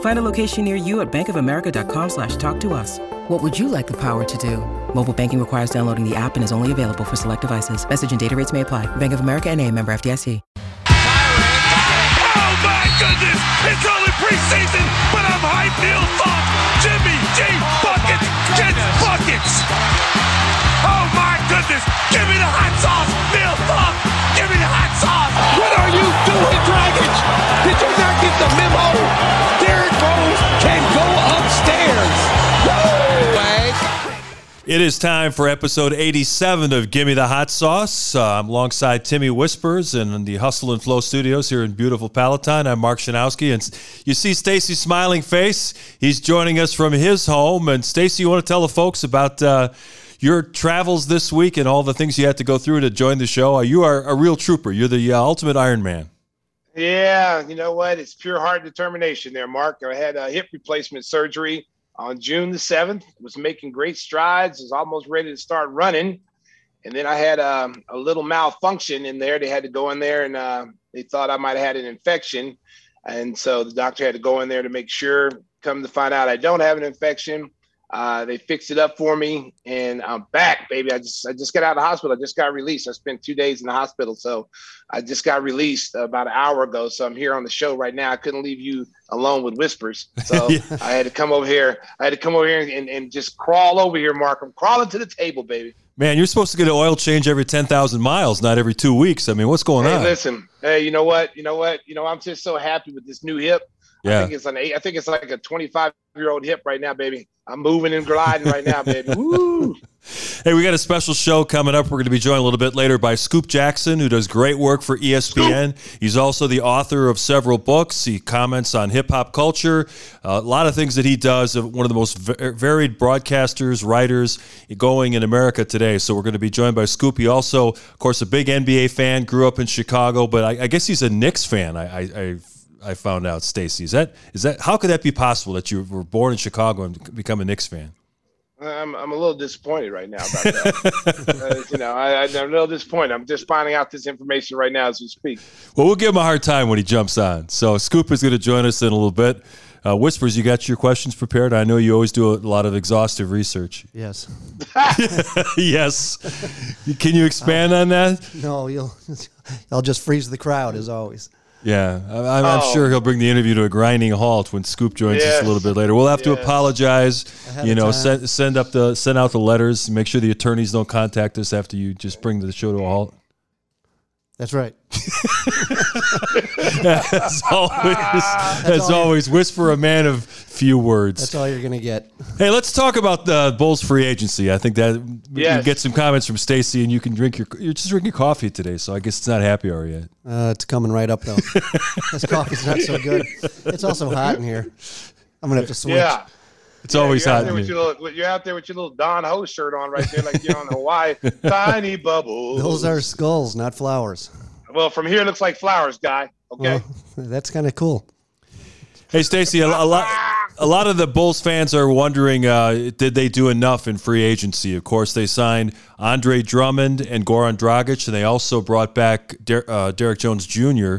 Find a location near you at bankofamerica.com slash talk to us. What would you like the power to do? Mobile banking requires downloading the app and is only available for select devices. Message and data rates may apply. Bank of America and a member FDIC. Oh my goodness! It's only preseason, but I'm hyped. Neil Funk, Jimmy G buckets gets buckets. Oh my goodness! Give me the hot sauce, Neil Funk. Hot sauce. What are you doing, Dragic? Did you not get the memo? Derrick Rose can go upstairs. It is time for episode 87 of Gimme the Hot Sauce. Uh, I'm alongside Timmy Whispers in the Hustle and Flow studios here in beautiful Palatine. I'm Mark Schanowski, and you see Stacey's smiling face. He's joining us from his home. And Stacey, you want to tell the folks about uh, your travels this week and all the things you had to go through to join the show? Uh, you are a real trooper. You're the uh, ultimate Iron Man. Yeah, you know what? It's pure heart determination there, Mark. I had a hip replacement surgery on June the 7th. Was making great strides. Was almost ready to start running. And then I had um, a little malfunction in there. They had to go in there and uh, they thought I might have had an infection. And so the doctor had to go in there to make sure. Come to find out I don't have an infection. Uh, they fixed it up for me, and I'm back, baby. I just I just got out of the hospital. I just got released. I spent two days in the hospital, so I just got released about an hour ago. So I'm here on the show right now. I couldn't leave you alone with whispers, so yeah. I had to come over here. I had to come over here and, and just crawl over here, Mark. I'm crawling to the table, baby. Man, you're supposed to get an oil change every 10,000 miles, not every two weeks. I mean, what's going hey, on? Listen, hey, you know what? You know what? You know, I'm just so happy with this new hip. Yeah. I think it's an eight. I think it's like a 25 year old hip right now, baby. I'm moving and gliding right now, baby. Woo. Hey, we got a special show coming up. We're going to be joined a little bit later by Scoop Jackson, who does great work for ESPN. Scoop. He's also the author of several books. He comments on hip hop culture, uh, a lot of things that he does. One of the most varied broadcasters, writers going in America today. So we're going to be joined by Scoop. He also, of course, a big NBA fan, grew up in Chicago, but I, I guess he's a Knicks fan. I, I, I I found out, Stacey. Is that is that how could that be possible that you were born in Chicago and become a Knicks fan? I'm I'm a little disappointed right now about that. uh, you know, I, I'm a little disappointed. I'm just finding out this information right now as we speak. Well, we'll give him a hard time when he jumps on. So Scoop is going to join us in a little bit. Uh, Whispers, you got your questions prepared? I know you always do a lot of exhaustive research. Yes. yes. Can you expand uh, on that? No, you'll. I'll just freeze the crowd as always. Yeah, I'm, I'm oh. sure he'll bring the interview to a grinding halt when Scoop joins yes. us a little bit later. We'll have yes. to apologize. Ahead you know, send send up the send out the letters. Make sure the attorneys don't contact us after you just bring the show to a halt. That's right. as always, as always, whisper a man of few words. That's all you're gonna get. Hey, let's talk about the Bulls free agency. I think that yes. you get some comments from Stacey, and you can drink your you're just drinking coffee today, so I guess it's not happy hour yet. Uh, it's coming right up though. this coffee's not so good. It's also hot in here. I'm gonna have to switch. Yeah. It's yeah, always you're hot. Out little, you're out there with your little Don Ho shirt on right there, like you're on Hawaii. Tiny bubbles. Those are skulls, not flowers. Well, from here it looks like flowers, guy. Okay, well, that's kind of cool. Hey, Stacey, a, a, lot, a lot of the Bulls fans are wondering, uh, did they do enough in free agency? Of course, they signed Andre Drummond and Goran Dragic, and they also brought back Der- uh, Derrick Jones Jr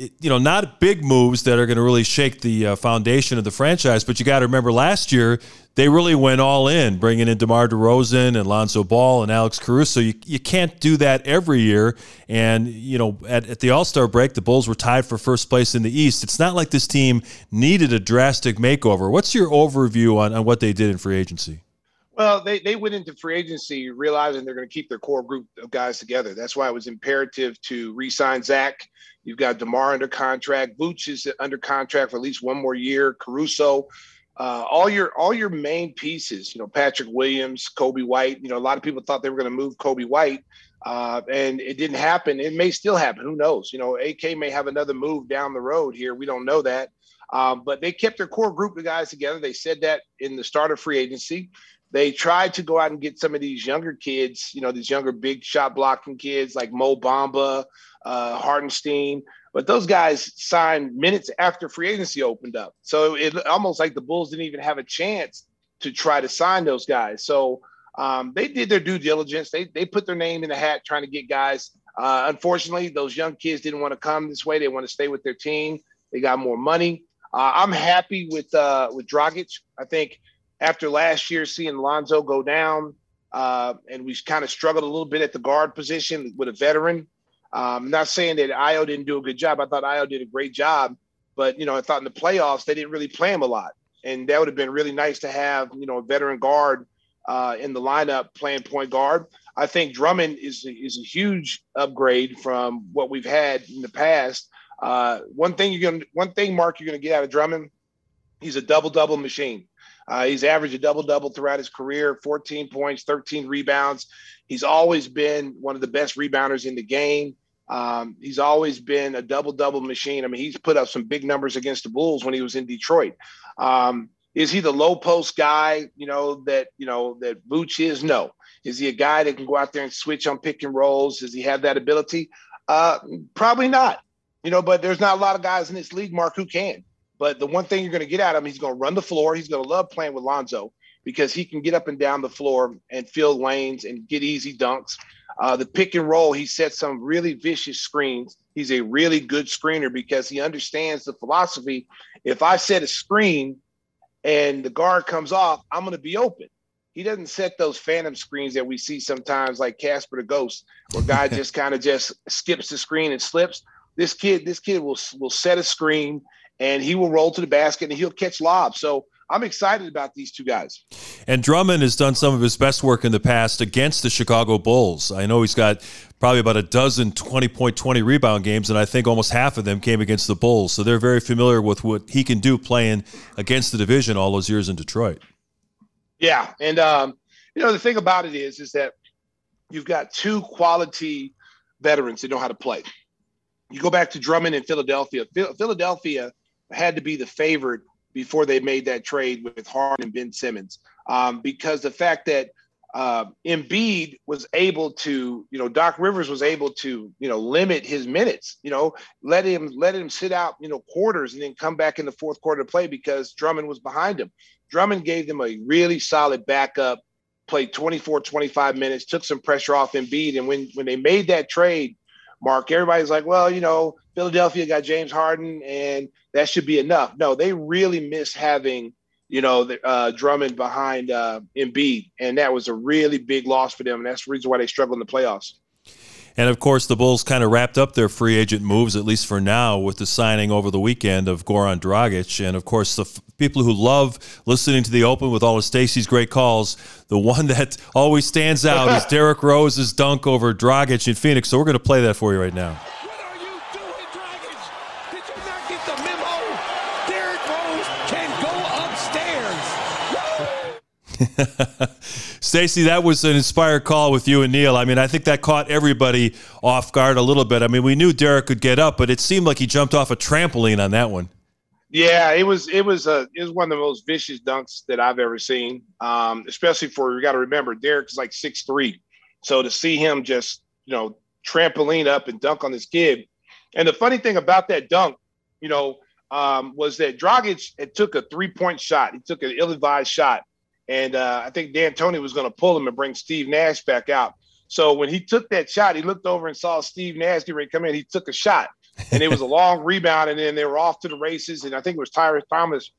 you know, not big moves that are going to really shake the uh, foundation of the franchise. But you got to remember, last year they really went all in, bringing in DeMar DeRozan and Lonzo Ball and Alex Caruso. You, you can't do that every year. And you know, at, at the All Star break, the Bulls were tied for first place in the East. It's not like this team needed a drastic makeover. What's your overview on, on what they did in free agency? Well, they, they went into free agency realizing they're going to keep their core group of guys together. That's why it was imperative to re-sign Zach. You've got DeMar under contract. Vooch is under contract for at least one more year. Caruso, uh, all your all your main pieces. You know, Patrick Williams, Coby White. You know, a lot of people thought they were going to move Coby White, uh, and it didn't happen. It may still happen. Who knows? You know, AK may have another move down the road here. We don't know that. Um, but they kept their core group of guys together. They said that in the start of free agency. They tried to go out and get some of these younger kids, you know, these younger big shot blocking kids like Mo Bamba, uh, Hartenstein, but those guys signed minutes after free agency opened up. So it almost like the Bulls didn't even have a chance to try to sign those guys. So um, they did their due diligence. They they put their name in the hat trying to get guys. Uh, unfortunately, those young kids didn't want to come this way. They want to stay with their team. They got more money. Uh, I'm happy with uh, with Dragic. I think after last year, seeing Lonzo go down, uh, and we kind of struggled a little bit at the guard position with a veteran. Um, I'm not saying that Ayo didn't do a good job. I thought Ayo did a great job, but you know, I thought in the playoffs they didn't really play him a lot, and that would have been really nice to have you know a veteran guard uh, in the lineup playing point guard. I think Drummond is is a huge upgrade from what we've had in the past. Uh, one thing you're gonna, one thing, Mark, you're gonna get out of Drummond, he's a double double machine. Uh, he's averaged a double double throughout his career 14 points, 13 rebounds. He's always been one of the best rebounders in the game. Um, he's always been a double double machine. I mean, he's put up some big numbers against the Bulls when he was in Detroit. Um, is he the low post guy, you know, that, you know, that Vooch is? No. Is he a guy that can go out there and switch on pick and rolls? Does he have that ability? Uh, probably not. You know, but there's not a lot of guys in this league, Mark, who can. But the one thing you're going to get out of him, he's going to run the floor. He's going to love playing with Lonzo because he can get up and down the floor and fill lanes and get easy dunks. Uh, the pick and roll, he sets some really vicious screens. He's a really good screener because he understands the philosophy. If I set a screen and the guard comes off, I'm going to be open. He doesn't set those phantom screens that we see sometimes, like Casper the Ghost, where guy just kind of just skips the screen and slips. This kid, this kid will will set a screen and he will roll to the basket and he'll catch lobs. So I'm excited about these two guys. And Drummond has done some of his best work in the past against the Chicago Bulls. I know he's got probably about a dozen 20 point 20 rebound games, and I think almost half of them came against the Bulls. So they're very familiar with what he can do playing against the division all those years in Detroit. Yeah. And, um, you know, the thing about it is, is that you've got two quality veterans that know how to play. You go back to Drummond in Philadelphia. Philadelphia had to be the favorite before they made that trade with Harden and Ben Simmons, um, because the fact that uh, Embiid was able to, you know, Doc Rivers was able to, you know, limit his minutes, you know, let him let him sit out, you know, quarters and then come back in the fourth quarter to play because Drummond was behind him. Drummond gave them a really solid backup, played 24, 25 minutes, took some pressure off Embiid. And when when they made that trade, Mark, everybody's like, well, you know, Philadelphia got James Harden and that should be enough. No, they really miss having, you know, the, uh, Drummond behind uh, Embiid. And that was a really big loss for them. And that's the reason why they struggle in the playoffs. And of course, the Bulls kind of wrapped up their free agent moves, at least for now, with the signing over the weekend of Goran Dragic. And of course, the f- people who love listening to the Open with all of Stacey's great calls, the one that always stands out is Derrick Rose's dunk over Dragic in Phoenix. So we're going to play that for you right now. What are you doing, Dragic? Did you not get the memo? Derrick Rose can Stacey, that was an inspired call with you and Neil. I mean, I think that caught everybody off guard a little bit. I mean, we knew Derrick could get up, but it seemed like he jumped off a trampoline on that one. Yeah, it was it was a it was one of the most vicious dunks that I've ever seen. Um, especially for you got to remember Derrick is like six three, so to see him just you know trampoline up and dunk on this kid, and the funny thing about that dunk, you know, um, was that Dragic had took a three point shot. He took an ill advised shot, and uh, I think D'Antoni was going to pull him and bring Steve Nash back out. So when he took that shot, he looked over and saw Steve Nash get ready to come in. He took a shot, and it was a long rebound, and then they were off to the races. And I think it was Tyrus Thomas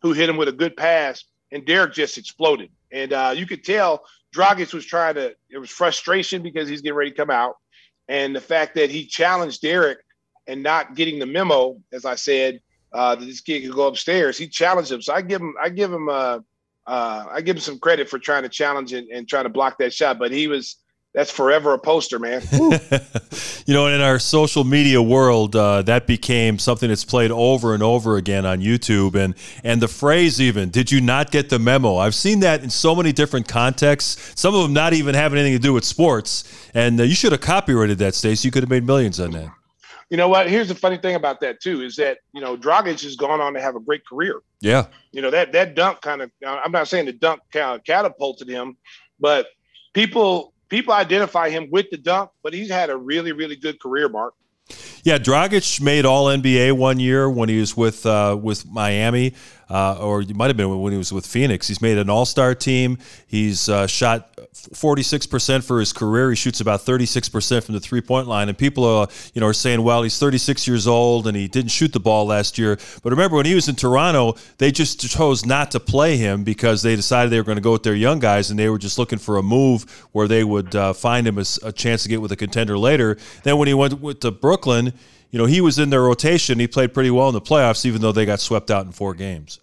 who hit him with a good pass, and Derrick just exploded. And uh, you could tell Dragic was trying to. It was frustration because he's getting ready to come out, and the fact that he challenged Derrick and not getting the memo, as I said, uh, that this kid could go upstairs. He challenged him, so I give him. I give him a Uh, I give him some credit for trying to challenge and, and trying to block that shot, but he was that's forever a poster, man. you know, in our social media world, uh, that became something that's played over and over again on YouTube, and and the phrase even "Did you not get the memo?" I've seen that in so many different contexts. Some of them not even having anything to do with sports. And uh, you should have copyrighted that, Stace. You could have made millions on that. You know what? Here's the funny thing about that too is that you know Dragic has gone on to have a great career. Yeah. You know that that dunk kind of. I'm not saying the dunk kind of catapulted him, but people people identify him with the dunk, but he's had a really, really good career, Mark. Yeah, Dragic made All NBA one year when he was with uh, with Miami uh, or it might have been when he was with Phoenix. He's made an All Star team. He's uh, shot 46% for his career. He shoots about 36% from the three point line. And people are, you know, are saying, well, he's 36 years old and he didn't shoot the ball last year. But remember, when he was in Toronto, they just chose not to play him because they decided they were going to go with their young guys and they were just looking for a move where they would uh, find him a, a chance to get with a contender later. Then when he went to Brooklyn, you know, he was in their rotation. He played pretty well in the playoffs, even though they got swept out in four games.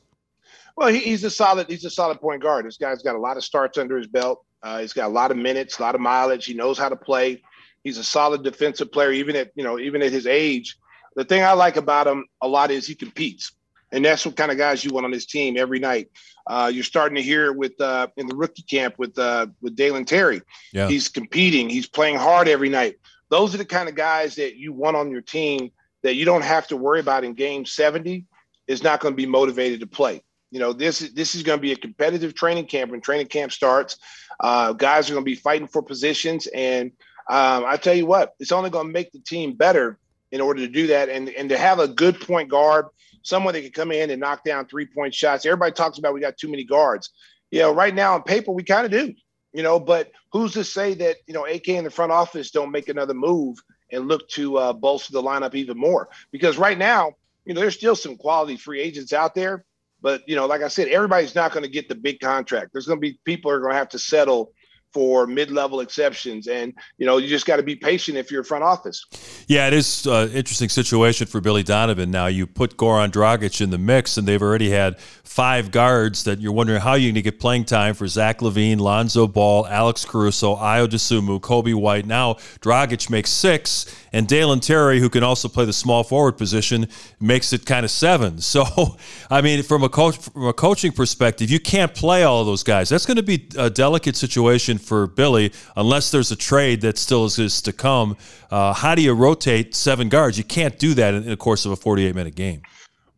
Well, he, he's a solid. He's a solid point guard. This guy's got a lot of starts under his belt. Uh, he's got a lot of minutes, a lot of mileage. He knows how to play. He's a solid defensive player, even at you know, even at his age. The thing I like about him a lot is he competes, and that's what kind of guys you want on his team every night. Uh, you're starting to hear with uh, in the rookie camp with uh, with Dalen Terry. Yeah. He's competing. He's playing hard every night those are the kind of guys that you want on your team that you don't have to worry about in game 70 is not going to be motivated to play. You know, this is this is going to be a competitive training camp when training camp starts. Uh, guys are going to be fighting for positions, and um, I tell you what, it's only going to make the team better in order to do that, and and to have a good point guard, someone that can come in and knock down three point shots. Everybody talks about we got too many guards. You know, right now on paper we kind of do you know, but who's to say that, you know, AK in the front office don't make another move and look to uh, bolster the lineup even more? Because right now, you know, there's still some quality free agents out there. But, you know, like I said, everybody's not going to get the big contract. There's going to be people are going to have to settle for mid-level exceptions. And you know you just got to be patient if you're front office. Yeah it is an uh, interesting situation for billy donovan. Now you put goran dragic in the mix and they've already had five guards that you're wondering how you're going to get playing time for zach lavine lonzo ball alex caruso ayo dosunmu coby white. Now dragic makes six and dalen terry who can also play the small forward position makes it kind of seven so i mean from a coach from a coaching perspective you can't play all those guys that's going to be a delicate situation for Billy unless there's a trade that still is to come. Uh, how do you rotate seven guards? You can't do that in, in the course of a 48 minute game.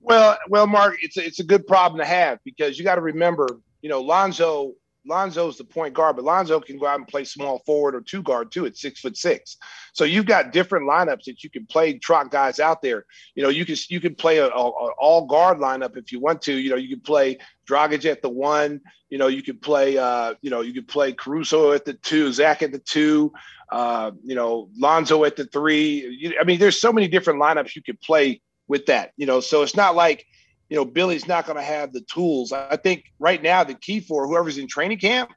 Well, well, Mark, it's a, it's a good problem to have because you got to remember, you know, Lonzo Lonzo's the point guard, but Lonzo can go out and play small forward or two guard too at six foot six. So you've got different lineups that you can play trot guys out there. You know, you can you can play a, a, a all guard lineup if you want to. You know, you can play Dragic at the one. You know, you could play uh, you know, you could play Caruso at the two, Zach at the two, uh, you know, Lonzo at the three. I mean, there's so many different lineups you could play with that. You know, so it's not like you know, Billy's not going to have the tools. I think right now the key for whoever's in training camp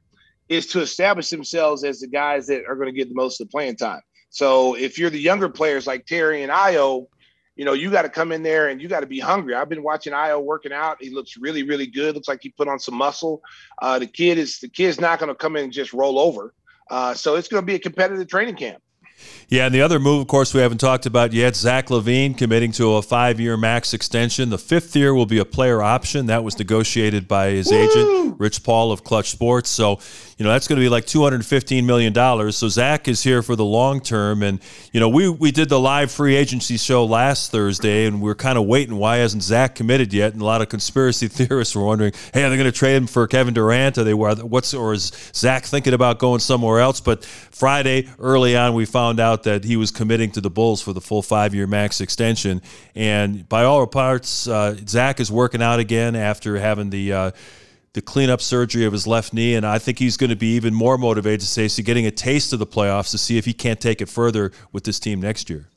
is to establish themselves as the guys that are going to get the most of the playing time. So if you're the younger players like Terry and Ayo, you know, you got to come in there and you got to be hungry. I've been watching Ayo working out. He looks really, really good. Looks like he put on some muscle. Uh, the kid is the kid's not going to come in and just roll over. Uh, so it's going to be a competitive training camp. Yeah, and the other move, of course, we haven't talked about yet Zach LaVine committing to a five year max extension. The fifth year will be a player option. That was negotiated by his Woo! agent, Rich Paul of Klutch Sports. So, you know, that's going to be like $215 million. So, Zach is here for the long term. And, you know, we, we did the live free agency show last Thursday, and we are kind of waiting. Why hasn't Zach committed yet? And a lot of conspiracy theorists were wondering, hey, are they going to trade him for Kevin Durant? Are they, what's, or is Zach thinking about going somewhere else? But Friday, early on, we found out out that he was committing to the Bulls for the full five year max extension. And by all reports, uh, Zach is working out again after having the. Uh, the cleanup surgery of his left knee, and I think he's going to be even more motivated to say, so getting a taste of the playoffs to see if he can't take it further with this team next year.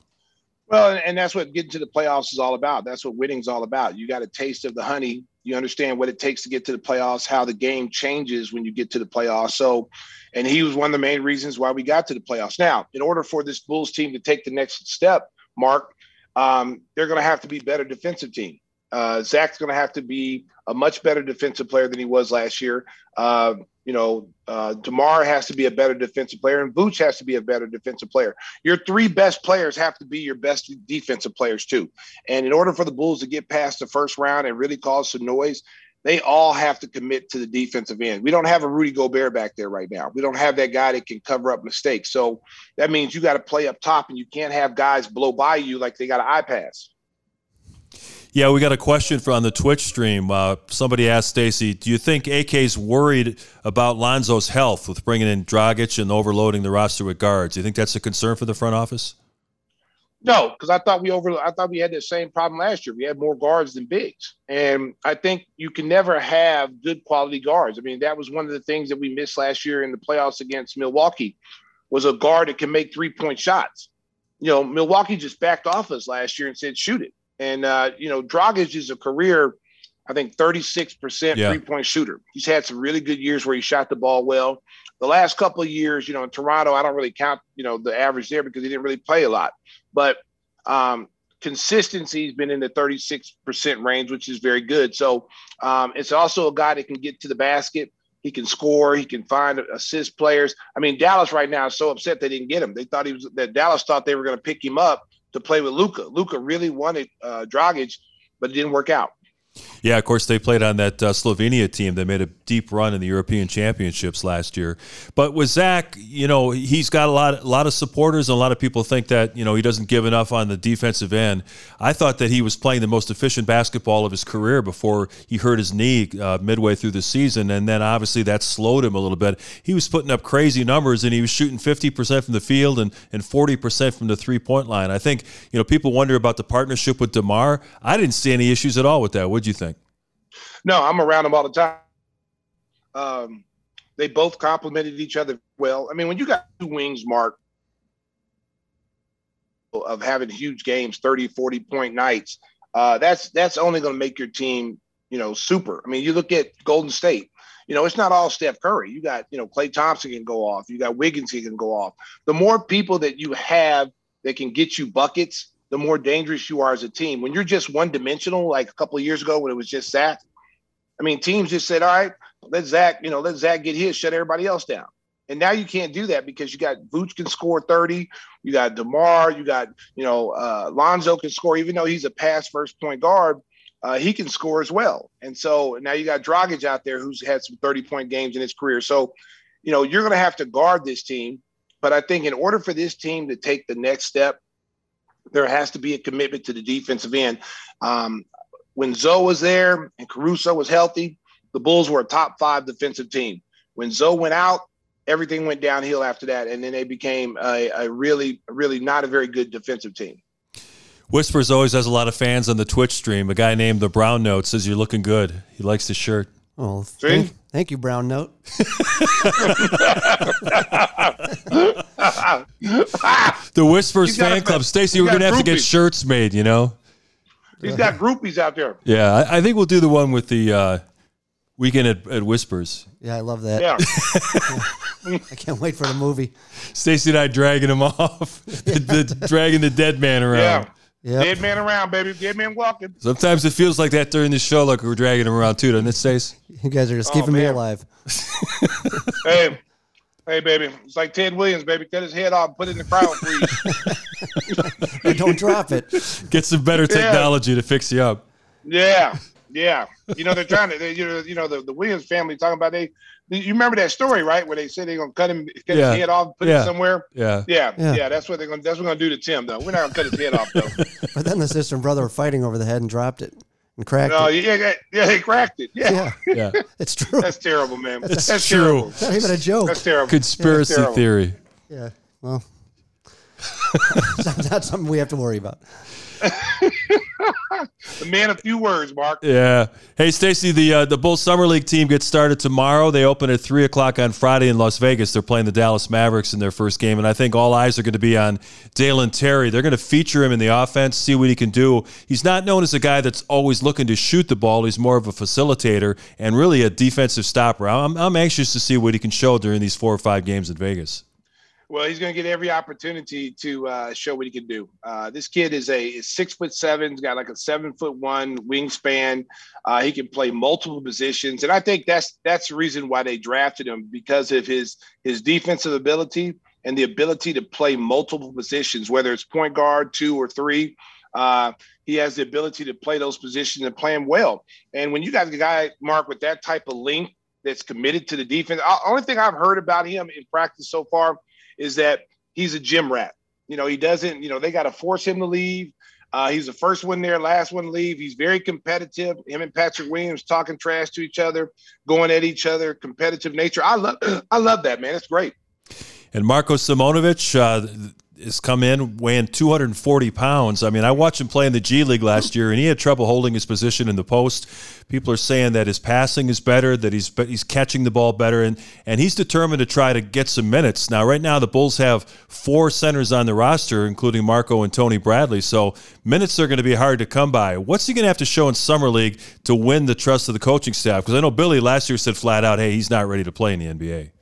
Well, and that's what getting to the playoffs is all about. That's what winning's all about. You got a taste of the honey. You understand what it takes to get to the playoffs, how the game changes when you get to the playoffs. So and he was one of the main reasons why we got to the playoffs. Now, in order for this Bulls team to take the next step, Mark, um, they're going to have to be better defensive team. Uh, Zach's going to have to be a much better defensive player than he was last year. Uh, you know, uh, Demar has to be a better defensive player, and Vooch has to be a better defensive player. Your three best players have to be your best defensive players too. And in order for the Bulls to get past the first round and really cause some noise, they all have to commit to the defensive end. We don't have a Rudy Gobert back there right now. We don't have that guy that can cover up mistakes. So that means you got to play up top, and you can't have guys blow by you like they got an iPass. Yeah, we got a question for on the Twitch stream. Uh, somebody asked Stacey, "Do you think AK's worried about Lonzo's health with bringing in Dragic and overloading the roster with guards? Do you think that's a concern for the front office?" No, because I thought we over. I thought we had the same problem last year. We had more guards than bigs, and I think you can never have good quality guards. I mean, that was one of the things that we missed last year in the playoffs against Milwaukee, was a guard that can make three point shots. You know, Milwaukee just backed off us last year and said shoot it. And uh, you know, Dragic is a career, I think, 36% Yeah. three-point shooter. He's had some really good years where he shot the ball well. The last couple of years, you know, in Toronto, I don't really count, you know, the average there because he didn't really play a lot. But um, consistency's been in the 36% range, which is very good. So um, it's also a guy that can get to the basket. He can score. He can find assist players. I mean, Dallas right now is so upset they didn't get him. They thought he was that Dallas thought they were going to pick him up to play with Luka. Luka really wanted uh, Dragic, but it didn't work out. Yeah, of course, they played on that uh, Slovenia team that made a deep run in the European Championships last year. But with Zach, you know, he's got a lot, a lot of supporters, and a lot of people think that you know he doesn't give enough on the defensive end. I thought that he was playing the most efficient basketball of his career before he hurt his knee uh, midway through the season, and then obviously that slowed him a little bit. He was putting up crazy numbers, and he was shooting fifty percent from the field and and forty percent from the three point line. I think you know people wonder about the partnership with Demar. I didn't see any issues at all with that. You think? No, I'm around them all the time. Um, they both complemented each other well. I mean, when you got two wings, Mark, of having huge games, 30, 40 point nights, uh, that's that's only going to make your team, you know, super. I mean, you look at Golden State. You know, it's not all Steph Curry. You got, you know, Klay Thompson can go off. You got Wiggins he can go off. The more people that you have that can get you buckets, the more dangerous you are as a team. When you're just one dimensional, like a couple of years ago when it was just Zach, I mean, teams just said, all right, let Zach, you know, let Zach get his, shut everybody else down. And now you can't do that because you got Vooch can score 30, you got DeMar, you got, you know, uh, Lonzo can score, even though he's a pass first point guard, uh, he can score as well. And so now you got Dragic out there who's had some 30 point games in his career. So, you know, you're going to have to guard this team. But I think in order for this team to take the next step, there has to be a commitment to the defensive end. Um, when Zo was there and Caruso was healthy, the Bulls were a top five defensive team. When Zo went out, everything went downhill after that, and then they became a, a really, really not a very good defensive team. Whispers always has a lot of fans on the Twitch stream. A guy named the Brown Note says you're looking good. He likes the shirt. Oh, See? thank, thank you, Brown Note. The Whispers He's got fan a- club. Stacey, he's we're got gonna have to get groupies. shirts made. You know. He's got groupies out there. Yeah, I, I think we'll do the one with the uh, weekend at, at Whispers. Yeah, I love that. Yeah. I can't wait for the movie. Stacey and I dragging him off, the, the, dragging the dead man around. Yeah. Yep. Dead man around, baby. Dead man walking. Sometimes it feels like that during the show, like we're dragging him around too, doesn't it, Stace? You guys are just Oh, keeping me alive. Hey, hey, baby. It's like Ted Williams, baby. Cut his head off, put it in the cryo freeze. Hey, don't drop it. Get some better technology to fix you up. Yeah, yeah. You know they're trying to. They, you know, you know the, the Williams family talking about they. You remember that story, right? Where they said they're gonna cut him, cut Yeah. his head off, put Yeah. it somewhere. Yeah. Yeah, Yeah. yeah, That's what they're gonna. That's what we're gonna do to Tim, though. We're not gonna cut his head off, though. But then the sister and brother were fighting over the head and dropped it and cracked no, it. yeah, yeah, yeah. They cracked it. Yeah, Yeah, Yeah. it's true. that's terrible, man. It's that's true. terrible. It's not even a joke. That's terrible. Conspiracy That's terrible. theory. Yeah, well, it's not something we have to worry about. The man, a few words, Mark. Yeah. Hey, Stacey, the uh, the Bulls Summer League team gets started tomorrow. They open at three o'clock on Friday in Las Vegas. They're playing the Dallas Mavericks in their first game, and I think all eyes are going to be on Dalen Terry. They're going to feature him in the offense, see what he can do. He's not known as a guy that's always looking to shoot the ball. He's more of a facilitator and really a defensive stopper. I'm, I'm anxious to see what he can show during these four or five games in Vegas. Well, he's going to get every opportunity to uh, show what he can do. Uh, this kid is a is six foot seven. He's got like a seven foot one wingspan. Uh, he can play multiple positions, and I think that's that's the reason why they drafted him because of his his defensive ability and the ability to play multiple positions, whether it's point guard, two or three. Uh, he has the ability to play those positions and play them well. And when you got a guy, Mark, with that type of length that's committed to the defense, the only thing I've heard about him in practice so far is that he's a gym rat. You know, he doesn't, you know, they got to force him to leave. Uh, he's the first one there, last one to leave. He's very competitive. Him and Patrick Williams talking trash to each other, going at each other, competitive nature. I love, I love that man. It's great. And Marko Simonovic, uh, has come in weighing 240 pounds. I mean, I watched him play in the G League last year, and he had trouble holding his position in the post. People are saying that his passing is better, that he's he's catching the ball better, and and he's determined to try to get some minutes. Now, right now, the Bulls have four centers on the roster, including Marko and Tony Bradley. So minutes are going to be hard to come by. What's he going to have to show in summer league to win the trust of the coaching staff? Because I know Billy last year said flat out, "Hey, he's not ready to play in the NBA."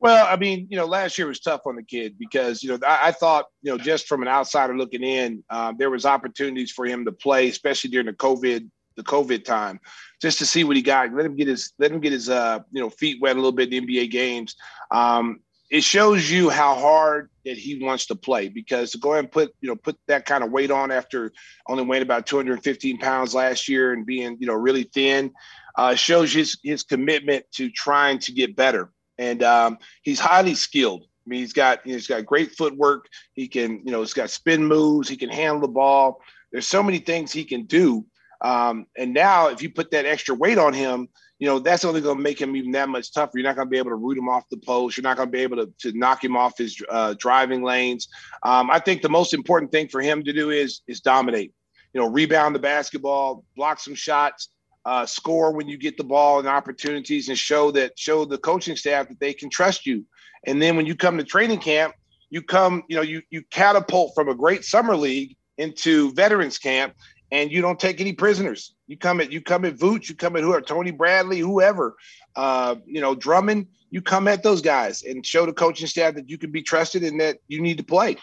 Well, I mean, you know, last year was tough on the kid because you know I, I thought you know just from an outsider looking in, um, there was opportunities for him to play, especially during the COVID the COVID time, just to see what he got. Let him get his let him get his uh you know feet wet a little bit in NBA games. Um, it shows you how hard that he wants to play because to go ahead and put you know put that kind of weight on after only weighing about 215 pounds last year and being you know really thin uh, shows his his commitment to trying to get better and um, he's highly skilled. I mean, he's got he's got great footwork. He can, you know, he's got spin moves. He can handle the ball. There's so many things he can do. Um, and now, if you put that extra weight on him, you know that's only going to make him even that much tougher. You're not going to be able to root him off the post. You're not going to be able to, to knock him off his uh, driving lanes. Um, I think the most important thing for him to do is is dominate. You know, rebound the basketball, block some shots, uh, score when you get the ball and opportunities and show that show the coaching staff that they can trust you. And then when you come to training camp, you come, you know, you you catapult from a great summer league into veterans camp and you don't take any prisoners. You come at you come at Vooch, you come at whoever, Tony Bradley, whoever, uh, you know, Drummond, you come at those guys and show the coaching staff that you can be trusted and that you need to play.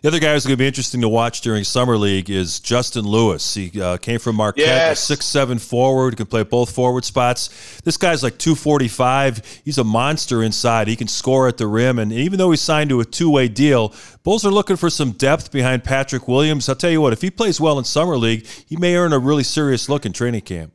The other guy who's going to be interesting to watch during summer league is Justin Lewis. He uh, came from Marquette, yes. a six seven forward, can play both forward spots. This guy's like two forty five. He's a monster inside. He can score at the rim, and even though he's signed to a two way deal, Bulls are looking for some depth behind Patrick Williams. I'll tell you what, if he plays well in summer league, he may earn a really serious look in training camp.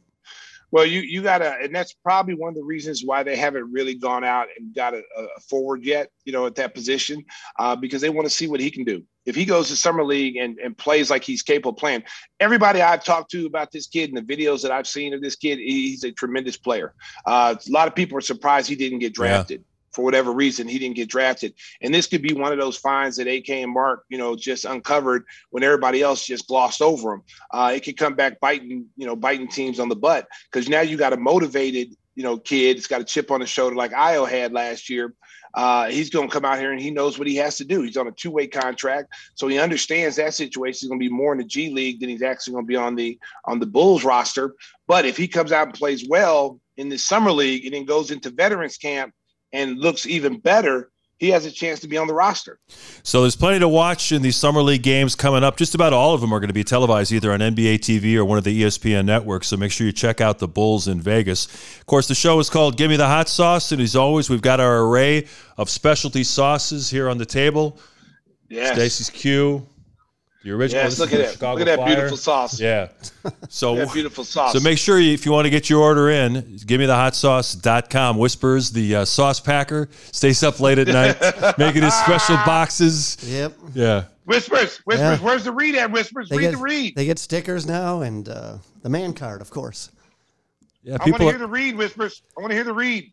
Well, you you gotta, and that's probably one of the reasons why they haven't really gone out and got a, a forward yet, you know, at that position, uh, because they want to see what he can do. If he goes to summer league and, and plays like he's capable of playing, everybody I've talked to about this kid and the videos that I've seen of this kid, he's a tremendous player. Uh, a lot of people are surprised he didn't get drafted. Yeah for whatever reason he didn't get drafted. And this could be one of those finds that AK and Mark, you know, just uncovered when everybody else just glossed over him. Uh, it could come back biting, you know, biting teams on the butt because now you got a motivated, you know, kid. It's got a chip on his shoulder like Ayo had last year. Uh, he's going to come out here and he knows what he has to do. He's on a two-way contract, so he understands that situation. He's going to be more in the G League than he's actually going to be on the on the Bulls roster. But if he comes out and plays well in the summer league and then goes into veterans camp and looks even better, he has a chance to be on the roster. So there's plenty to watch in these summer league games coming up. Just about all of them are going to be televised either on NBA TV or one of the ESPN networks. So make sure you check out the Bulls in Vegas. Of course, the show is called "Give Me the Hot Sauce," and as always, we've got our array of specialty sauces here on the table. Yeah, Stacey's Q, the original. Yes, look at that. Chicago look at that Fire. beautiful sauce. Yeah. So beautiful sauce. So make sure you, if you want to get your order in, give me the hot sauce.com. Whispers, the uh, sauce packer, stays up late at night making his special boxes. Yep. Yeah. Whispers, whispers. Yeah. Where's the read at? Whispers, they read get, the read. They get stickers now and uh, the man card, of course. Yeah, I want to hear the read, whispers. I want to hear the read.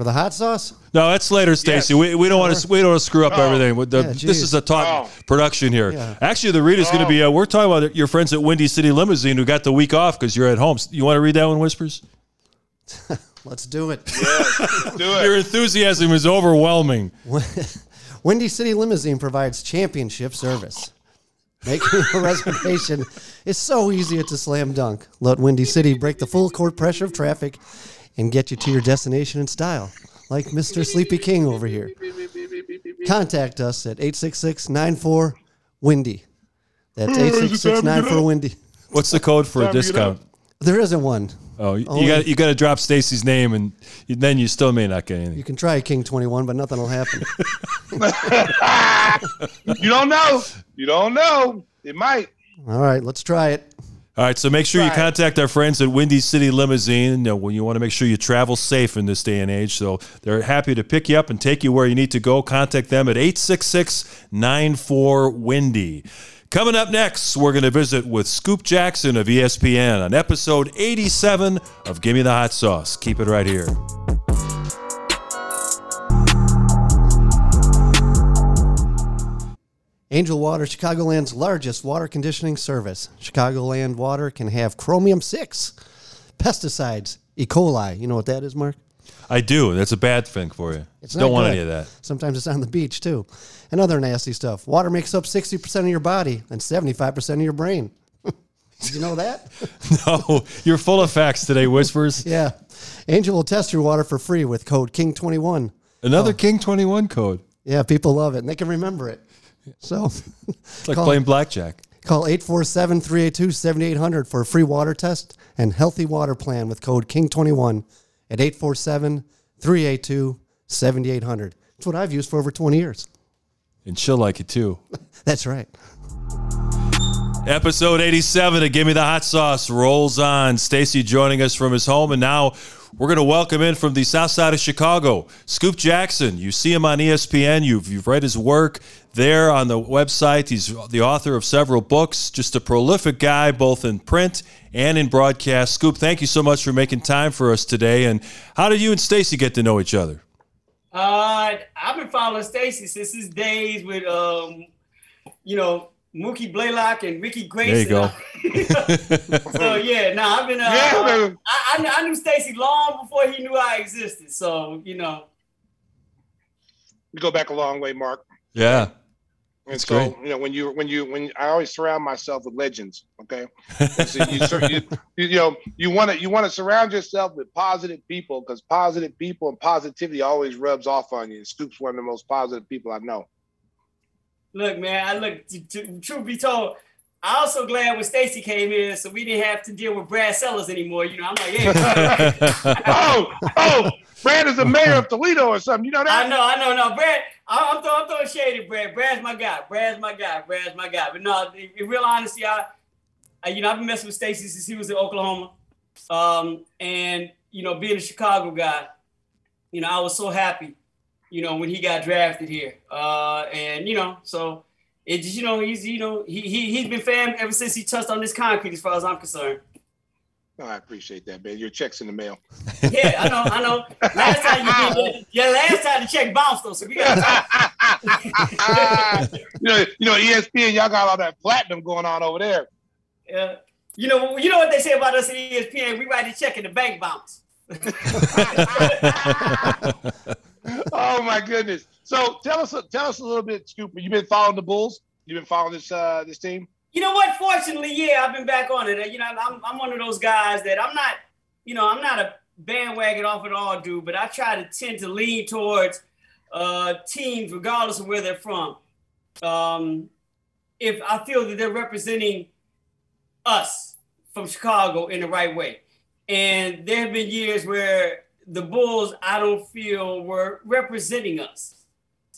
For the hot sauce? No, that's later, Stacey. Yes. We, we don't want to we don't want to screw up oh. everything. The, yeah, this is a talk oh. production here. Yeah. Actually, the read is oh. going to be. Uh, we're talking about your friends at Windy City Limousine who got the week off because you're at home. You want to read that one, Whispers? Let's do it. Yes, do it. Your enthusiasm is overwhelming. Windy City Limousine provides championship service. Making a reservation is so easy, it's a slam dunk. Let Windy City break the full court pressure of traffic and get you to your destination in style, like Mr. Sleepy King over here. contact us at 866-94 Windy. That's 866-94 Windy. What's the code for a Time to get discount? There isn't one. Oh, you got you got to drop Stacey's name, and you- then you still may not get anything. You can try King 21, but nothing will happen. You don't know. You don't know. It might. All right, let's try it. All right, so make sure you contact our friends at Windy City Limousine. You know, when you want to make sure you travel safe in this day and age. So they're happy to pick you up and take you where you need to go. Contact them at 866 94 Windy. Coming up next, we're going to visit with Scoop Jackson of ESPN on episode 87 of Gimme the Hot Sauce. Keep it right here. Angel Water, Chicagoland's largest water conditioning service. Chicagoland water can have chromium 6, pesticides, E. coli. You know what that is, Mark? I do. That's a bad thing for you. It's Don't want good. any of that. Sometimes it's on the beach, too. And other nasty stuff. Water makes up 60% of your body and 75% of your brain. Did you know that? No, you're full of facts today, Whispers. yeah. Angel will test your water for free with code KING21. Another oh. King 21 code. Yeah, people love it and they can remember it. So It's like Call- playing blackjack. call 847 382 7800 for a free water test and healthy water plan with code KING21 at 847 382 7800. It's what I've used for over 20 years. And she'll like it too. That's right. Episode 87 of Give Me the Hot Sauce rolls on. Stacey joining us from his home, and now we're going to welcome in from the south side of Chicago, Scoop Jackson. You see him on ESPN. You've, you've read his work there on the website. He's the author of several books, just a prolific guy, both in print and in broadcast. Scoop, thank you so much for making time for us today. And how did you and Stacey get to know each other? Uh, I've been following Stacey since his days with um, you know, Mookie Blaylock and Ricky Grayson. go. so yeah, no, I've been. Uh, yeah, I, I, I, knew Stacey long before he knew I existed. So you know, We go back a long way, Mark. Yeah. And That's so, great. you know, when you when you when I always surround myself with legends, okay? So you, you, you, you know, you want to you want to surround yourself with positive people because positive people and positivity always rubs off on you. Scoop's one of the most positive people I know. look, man, I look. To, to, truth be told, I also glad when Stacey came in, so we didn't have to deal with Brad Sellers anymore. You know, I'm like, yeah. oh, oh, Brad is the mayor of Toledo or something. You know that? I know, I know, no, Brad. I- I'm throwing, I'm throwing shade at Brad. Brad's my guy. Brad's my guy. Brad's my guy. But no, in, in real honesty, I, I, you know, I've been messing with Stacey since he was in Oklahoma, um, and you know, being a Chicago guy, you know, I was so happy, you know, when he got drafted here, uh, and you know, so it just, you know, he's, you know, he he he's been fan ever since he touched on this concrete, as far as I'm concerned. Oh, I appreciate that, man. Your check's in the mail. Yeah, I know, I know. Last time you did that, yeah, last time the check bounced though, so we got. you know, you know, ESPN, y'all got all that platinum going on over there. Yeah. You know, you know what they say about us at ESPN? We write a check and the bank bounce. oh my goodness! So tell us, tell us a little bit, Scoop. You've been following the Bulls. You've been following this uh, this team. You know what? Fortunately, yeah, I've been back on it. You know, I'm, I'm one of those guys that I'm not, you know, I'm not a bandwagon off it all dude, but I try to tend to lean towards uh, teams, regardless of where they're from. Um, if I feel that they're representing us from Chicago in the right way. And there have been years where the Bulls, I don't feel, were representing us.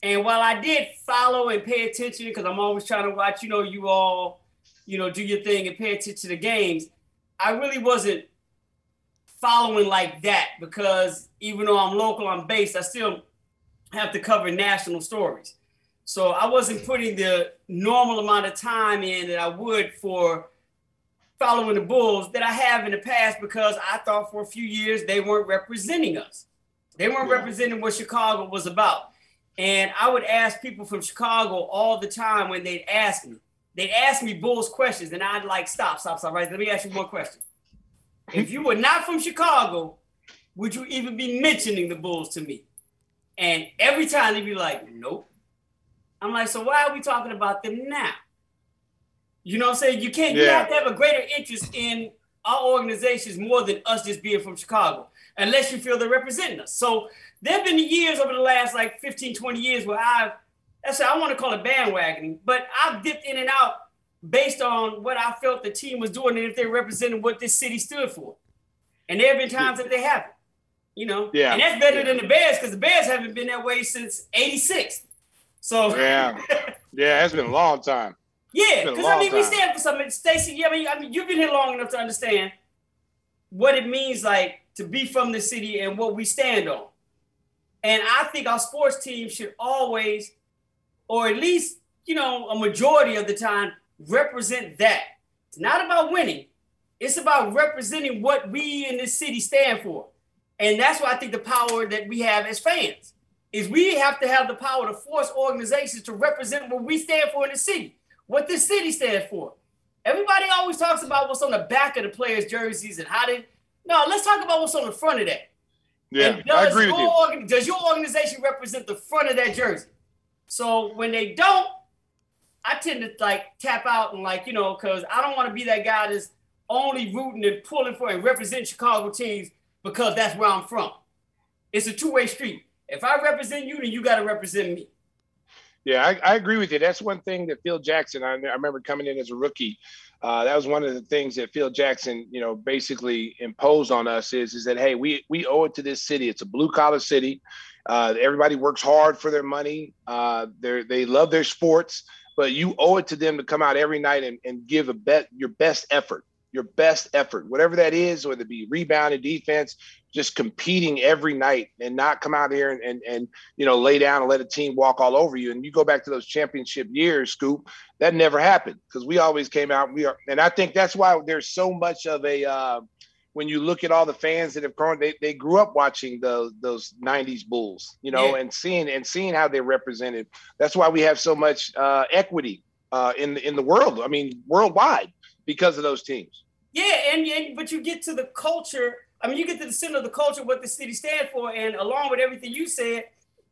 And while I did follow and pay attention, because I'm always trying to watch, you know, you all, you know, do your thing and pay attention to the games, I really wasn't following like that because even though I'm local, I'm based, I still have to cover national stories. So I wasn't putting the normal amount of time in that I would for following the Bulls that I have in the past because I thought for a few years they weren't representing us. They weren't Yeah. representing what Chicago was about. And I would ask people from Chicago all the time when they'd ask me, they'd ask me Bulls questions, and I'd like, stop, stop, stop, right? Let me ask you one question. If you were not from Chicago, would you even be mentioning the Bulls to me? And every time they'd be like, nope. I'm like, so why are we talking about them now? You know what I'm saying? You can't, you have to have a greater interest in our organizations more than us just being from Chicago, unless you feel they're representing us. So there have been years over the last like 15, 20 years where I've That's I want to call it bandwagoning, but I've dipped in and out based on what I felt the team was doing and if they represented what this city stood for. And there have been times that they haven't. You know, Yeah. and that's better than the Bears because the Bears haven't been that way since '86. So Yeah. Yeah, it's been a long time. Yeah, because I mean, we stand for something. Stacey, yeah, I mean, I mean, you've been here long enough to understand what it means like to be from the city and what we stand on. And I think our sports team should always, or at least, you know, a majority of the time, represent that. It's not about winning. It's about representing what we in this city stand for. And that's why I think the power that we have as fans is we have to have the power to force organizations to represent what we stand for in the city, what this city stands for. Everybody always talks about what's on the back of the players' jerseys and how they. No, let's talk about what's on the front of that. Yeah, does I agree with your you. organ- does your organization represent the front of that jersey? So when they don't, I tend to like tap out and like you know because I don't want to be that guy that's only rooting and pulling for and representing Chicago teams because that's where I'm from. It's a two way street. If I represent you, then you got to represent me. Yeah, I, I agree with you. That's one thing that Phil Jackson. I, I remember coming in as a rookie. Uh, that was one of the things that Phil Jackson, you know, basically imposed on us is is that hey, we we owe it to this city. It's a blue collar city. Uh, everybody works hard for their money. Uh, they they love their sports, but you owe it to them to come out every night and, and give a bet your best effort, your best effort, whatever that is, whether it be rebound and defense, just competing every night and not come out here and and, and you know, lay down and let a team walk all over you. And you go back to those championship years, Scoop, that never happened because we always came out. We are, and I think that's why there's so much of a. Uh, when you look at all the fans that have grown, they, they grew up watching those those '90s Bulls, you know, Yeah. and seeing and seeing how they're represented. That's why we have so much uh, equity uh, in the in the world. I mean, worldwide because of those teams. Yeah, and, and but you get to the culture. I mean, you get to the center of the culture, what the city stands for, and along with everything you said,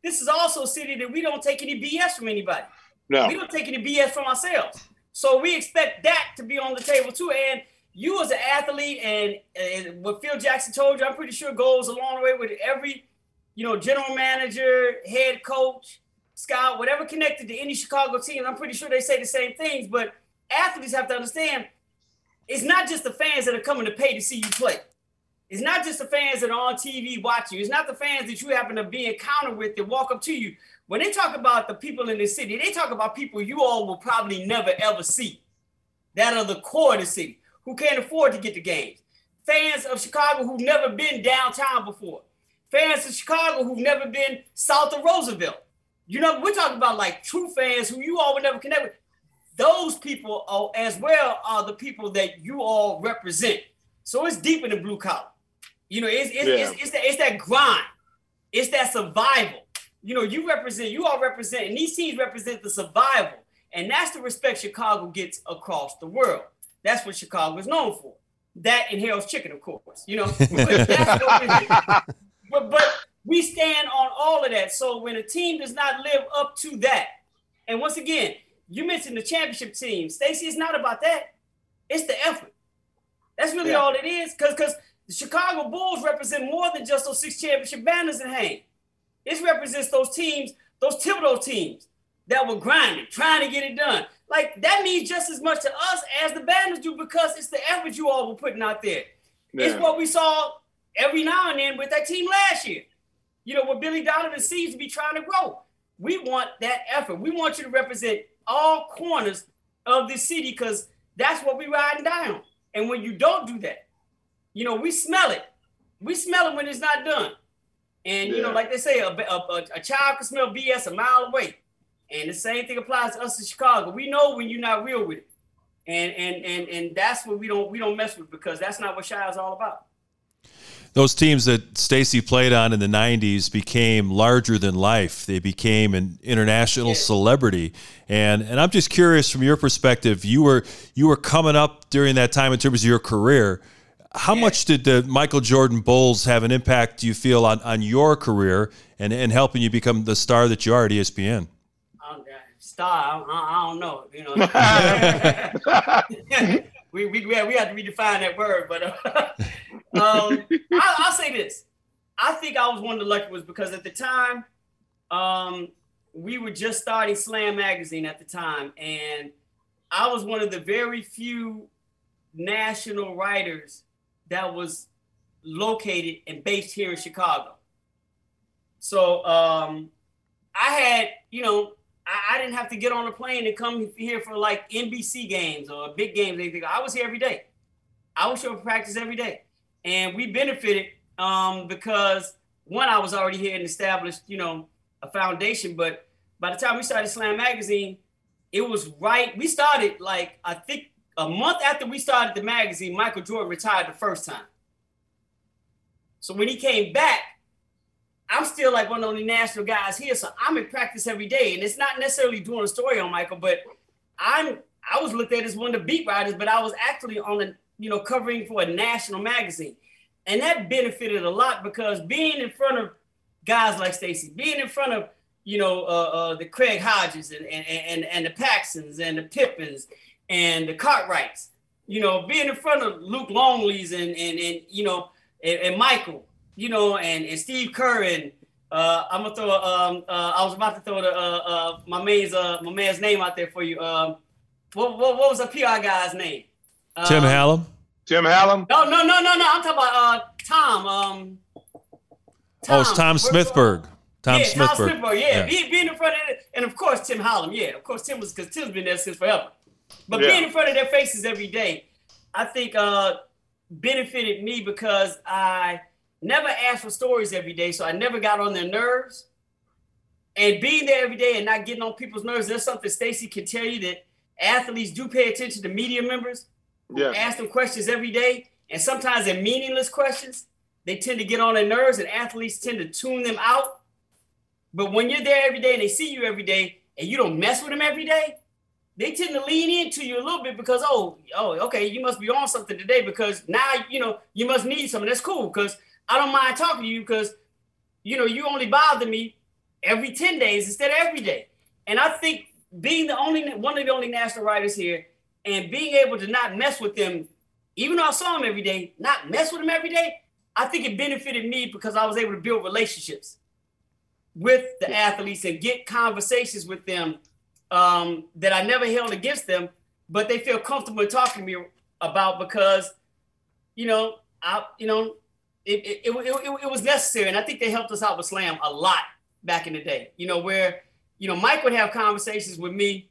this is also a city that we don't take any BS from anybody. No, We don't take any BS from ourselves. So we expect that to be on the table too. And you as an athlete, and, and what Phil Jackson told you, I'm pretty sure goes along the way with every, you know, general manager, head coach, scout, whatever connected to any Chicago team. I'm pretty sure they say the same things. But athletes have to understand, it's not just the fans that are coming to pay to see you play. It's not just the fans that are on TV watching you. It's not the fans that you happen to be encountered with that walk up to you. When they talk about the people in the city, they talk about people you all will probably never ever see that are the core of the city who can't afford to get the games. Fans of Chicago who've never been downtown before. Fans of Chicago who've never been south of Roosevelt. You know, we're talking about like true fans who you all would never connect with. Those people are, as well are the people that you all represent. So it's deeper than blue collar. You know, it's it's, Yeah. it's, it's, that, it's that grind. It's that survival. You know, you represent, you all represent, and these teams represent the survival. And that's the respect Chicago gets across the world. That's what Chicago is known for. That and Harold's Chicken, of course. You know, but, we- but, but we stand on all of that. So when a team does not live up to that, and once again, you mentioned the championship team, Stacey. It's not about that. It's the effort. That's really Yeah. all it is. Because because the Chicago Bulls represent more than just those six championship banners in hang. It represents those teams, those Thibodeau teams that were grinding, trying to get it done. Like that means just as much to us as the banners do because it's the effort you all were putting out there. It's what we saw every now and then with that team last year. You know, what Billy Donovan seems to be trying to grow. We want that effort. We want you to represent all corners of this city because that's what we're riding down. And when you don't do that, you know, we smell it. We smell it when it's not done. And you know, like they say, a, a, a, a child can smell BS a mile away. And the same thing applies to us in Chicago. We know when you're not real with it. And and and and that's what we don't we don't mess with because that's not what Chi is all about. Those teams that Stacey played on in the 90s became larger than life. They became an international Yeah. celebrity. And and I'm just curious from your perspective, you were you were coming up during that time in terms of your career. How Yeah. much did the Michael Jordan Bulls have an impact, do you feel, on, on your career and, and helping you become the star that you are at ESPN? I'm, star, I, I don't know. You know, we, we we have we have to redefine that word. But uh, um, I, I'll say this: I think I was one of the lucky ones because at the time, um, we were just starting Slam Magazine at the time, and I was one of the very few national writers that was located and based here in Chicago. So um, I had, you know, I, I, didn't have to get on a plane and come here for like NBC games or big games, anything. I was here every day. I was showing practice every day, and we benefited um, because one, I was already here and established, you know, a foundation. But by the time we started Slam Magazine, it was right. We started like I think a month after we started the magazine, Michael Jordan retired the first time. So when he came back, I'm still like one of the only national guys here. So I'm in practice every day. And it's not necessarily doing a story on Michael, but I'm I was looked at as one of the beat writers, but I was actually on a you know covering for a national magazine. And that benefited a lot because being in front of guys like Stacy, being in front of you know uh, uh, the Craig Hodges and, and and and the Paxsons and the Pippens and the Cartwrights, you know, being in front of Luke Longleys and and and you know and, and Michael, you know, and, and Steve Kerr and uh, I'm gonna throw. Um, uh, I was about to throw the uh, uh, my man's uh, my man's name out there for you. Um, what, what, what was the PR guy's name? Tim um, Hallam. Tim Hallam. No, no, no, no, no. I'm talking about uh, Tom. Um, Tom. Oh, it's Tom Smithberg. Tom Smithberg. yeah, Smithberg. Tom Smithberg. Yeah, yeah. being in front of it, and of course Tim Hallam. Yeah, of course Tim was because Tim's been there since forever. But yeah. being in front of their faces every day, I think uh, benefited me because I never asked for stories every day, so I never got on their nerves. And being there every day and not getting on people's nerves, there's something Stacey can tell you that athletes do pay attention to media members. Yeah. Ask them questions every day, and sometimes they're meaningless questions. They tend to get on their nerves, and athletes tend to tune them out. But when you're there every day and they see you every day, and you don't mess with them every day, they tend to lean into you a little bit because oh oh okay you must be on something today because now you know you must need something. That's cool because I don't mind talking to you because you know you only bother me every 10 days instead of every day. And I think being the only one of the only national writers here and being able to not mess with them even though I saw them every day not mess with them every day I think it benefited me because I was able to build relationships with the athletes and get conversations with them um, that I never held against them, but they feel comfortable talking to me about because, you know, I, you know, it, it, it, it, it was necessary. And I think they helped us out with Slam a lot back in the day, you know, where, you know, Mike would have conversations with me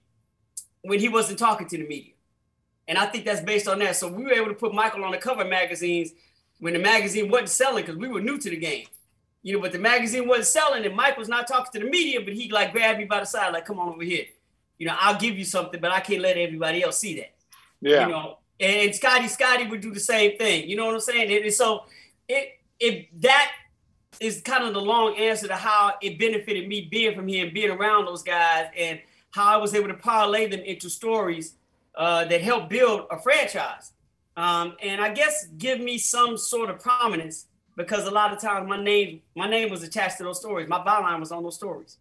when he wasn't talking to the media. And I think that's based on that. So we were able to put Michael on the cover of magazines when the magazine wasn't selling because we were new to the game. You know, but the magazine wasn't selling and Mike was not talking to the media, but he like grabbed me by the side, like, come on over here you know, I'll give you something, but I can't let everybody else see that. Yeah. You know, and Scottie Scottie would do the same thing. You know what I'm saying? And so it if that is kind of the long answer to how it benefited me being from here and being around those guys and how I was able to parlay them into stories uh, that help build a franchise. Um, and I guess give me some sort of prominence because a lot of times my name my name was attached to those stories. My byline was on those stories.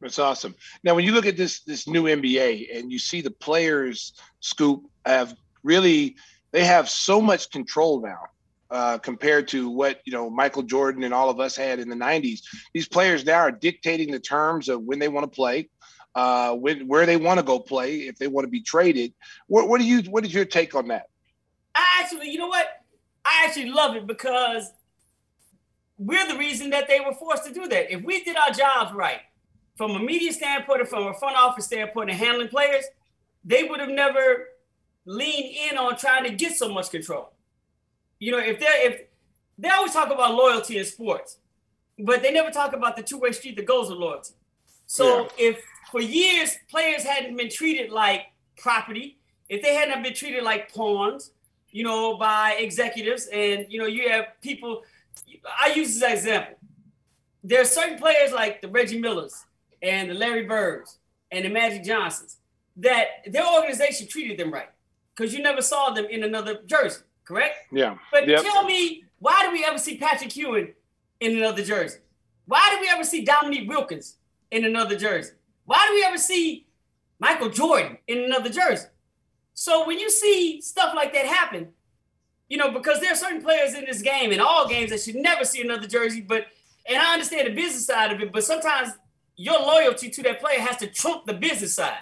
That's awesome. Now, when you look at this this new NBA and you see the players, Scoop have really they have so much control now uh, compared to what you know Michael Jordan and all of us had in the '90s. These players now are dictating the terms of when they want to play, uh, when, where they want to go play, if they want to be traded. What, what do you? What is your take on that? I actually, you know what? I actually love it because we're the reason that they were forced to do that. If we did our jobs right, from a media standpoint or from a front office standpoint and handling players, they would have never leaned in on trying to get so much control. You know, if they're if they always talk about loyalty in sports, but they never talk about the two-way street that goes with loyalty. So yeah. if for years players hadn't been treated like property, if they hadn't been treated like pawns, you know, by executives, and you know, you have people. I use this example. There are certain players like the Reggie Millers and the Larry Birds and the Magic Johnsons that their organization treated them right because you never saw them in another jersey, correct? Yeah. But yep. tell me, why do we ever see Patrick Ewing in another jersey? Why do we ever see Dominique Wilkins in another jersey? Why do we ever see Michael Jordan in another jersey? So when you see stuff like that happen, you know, because there are certain players in this game, in all games, that should never see another jersey. But and I understand the business side of it, but sometimes your loyalty to that player has to trump the business side.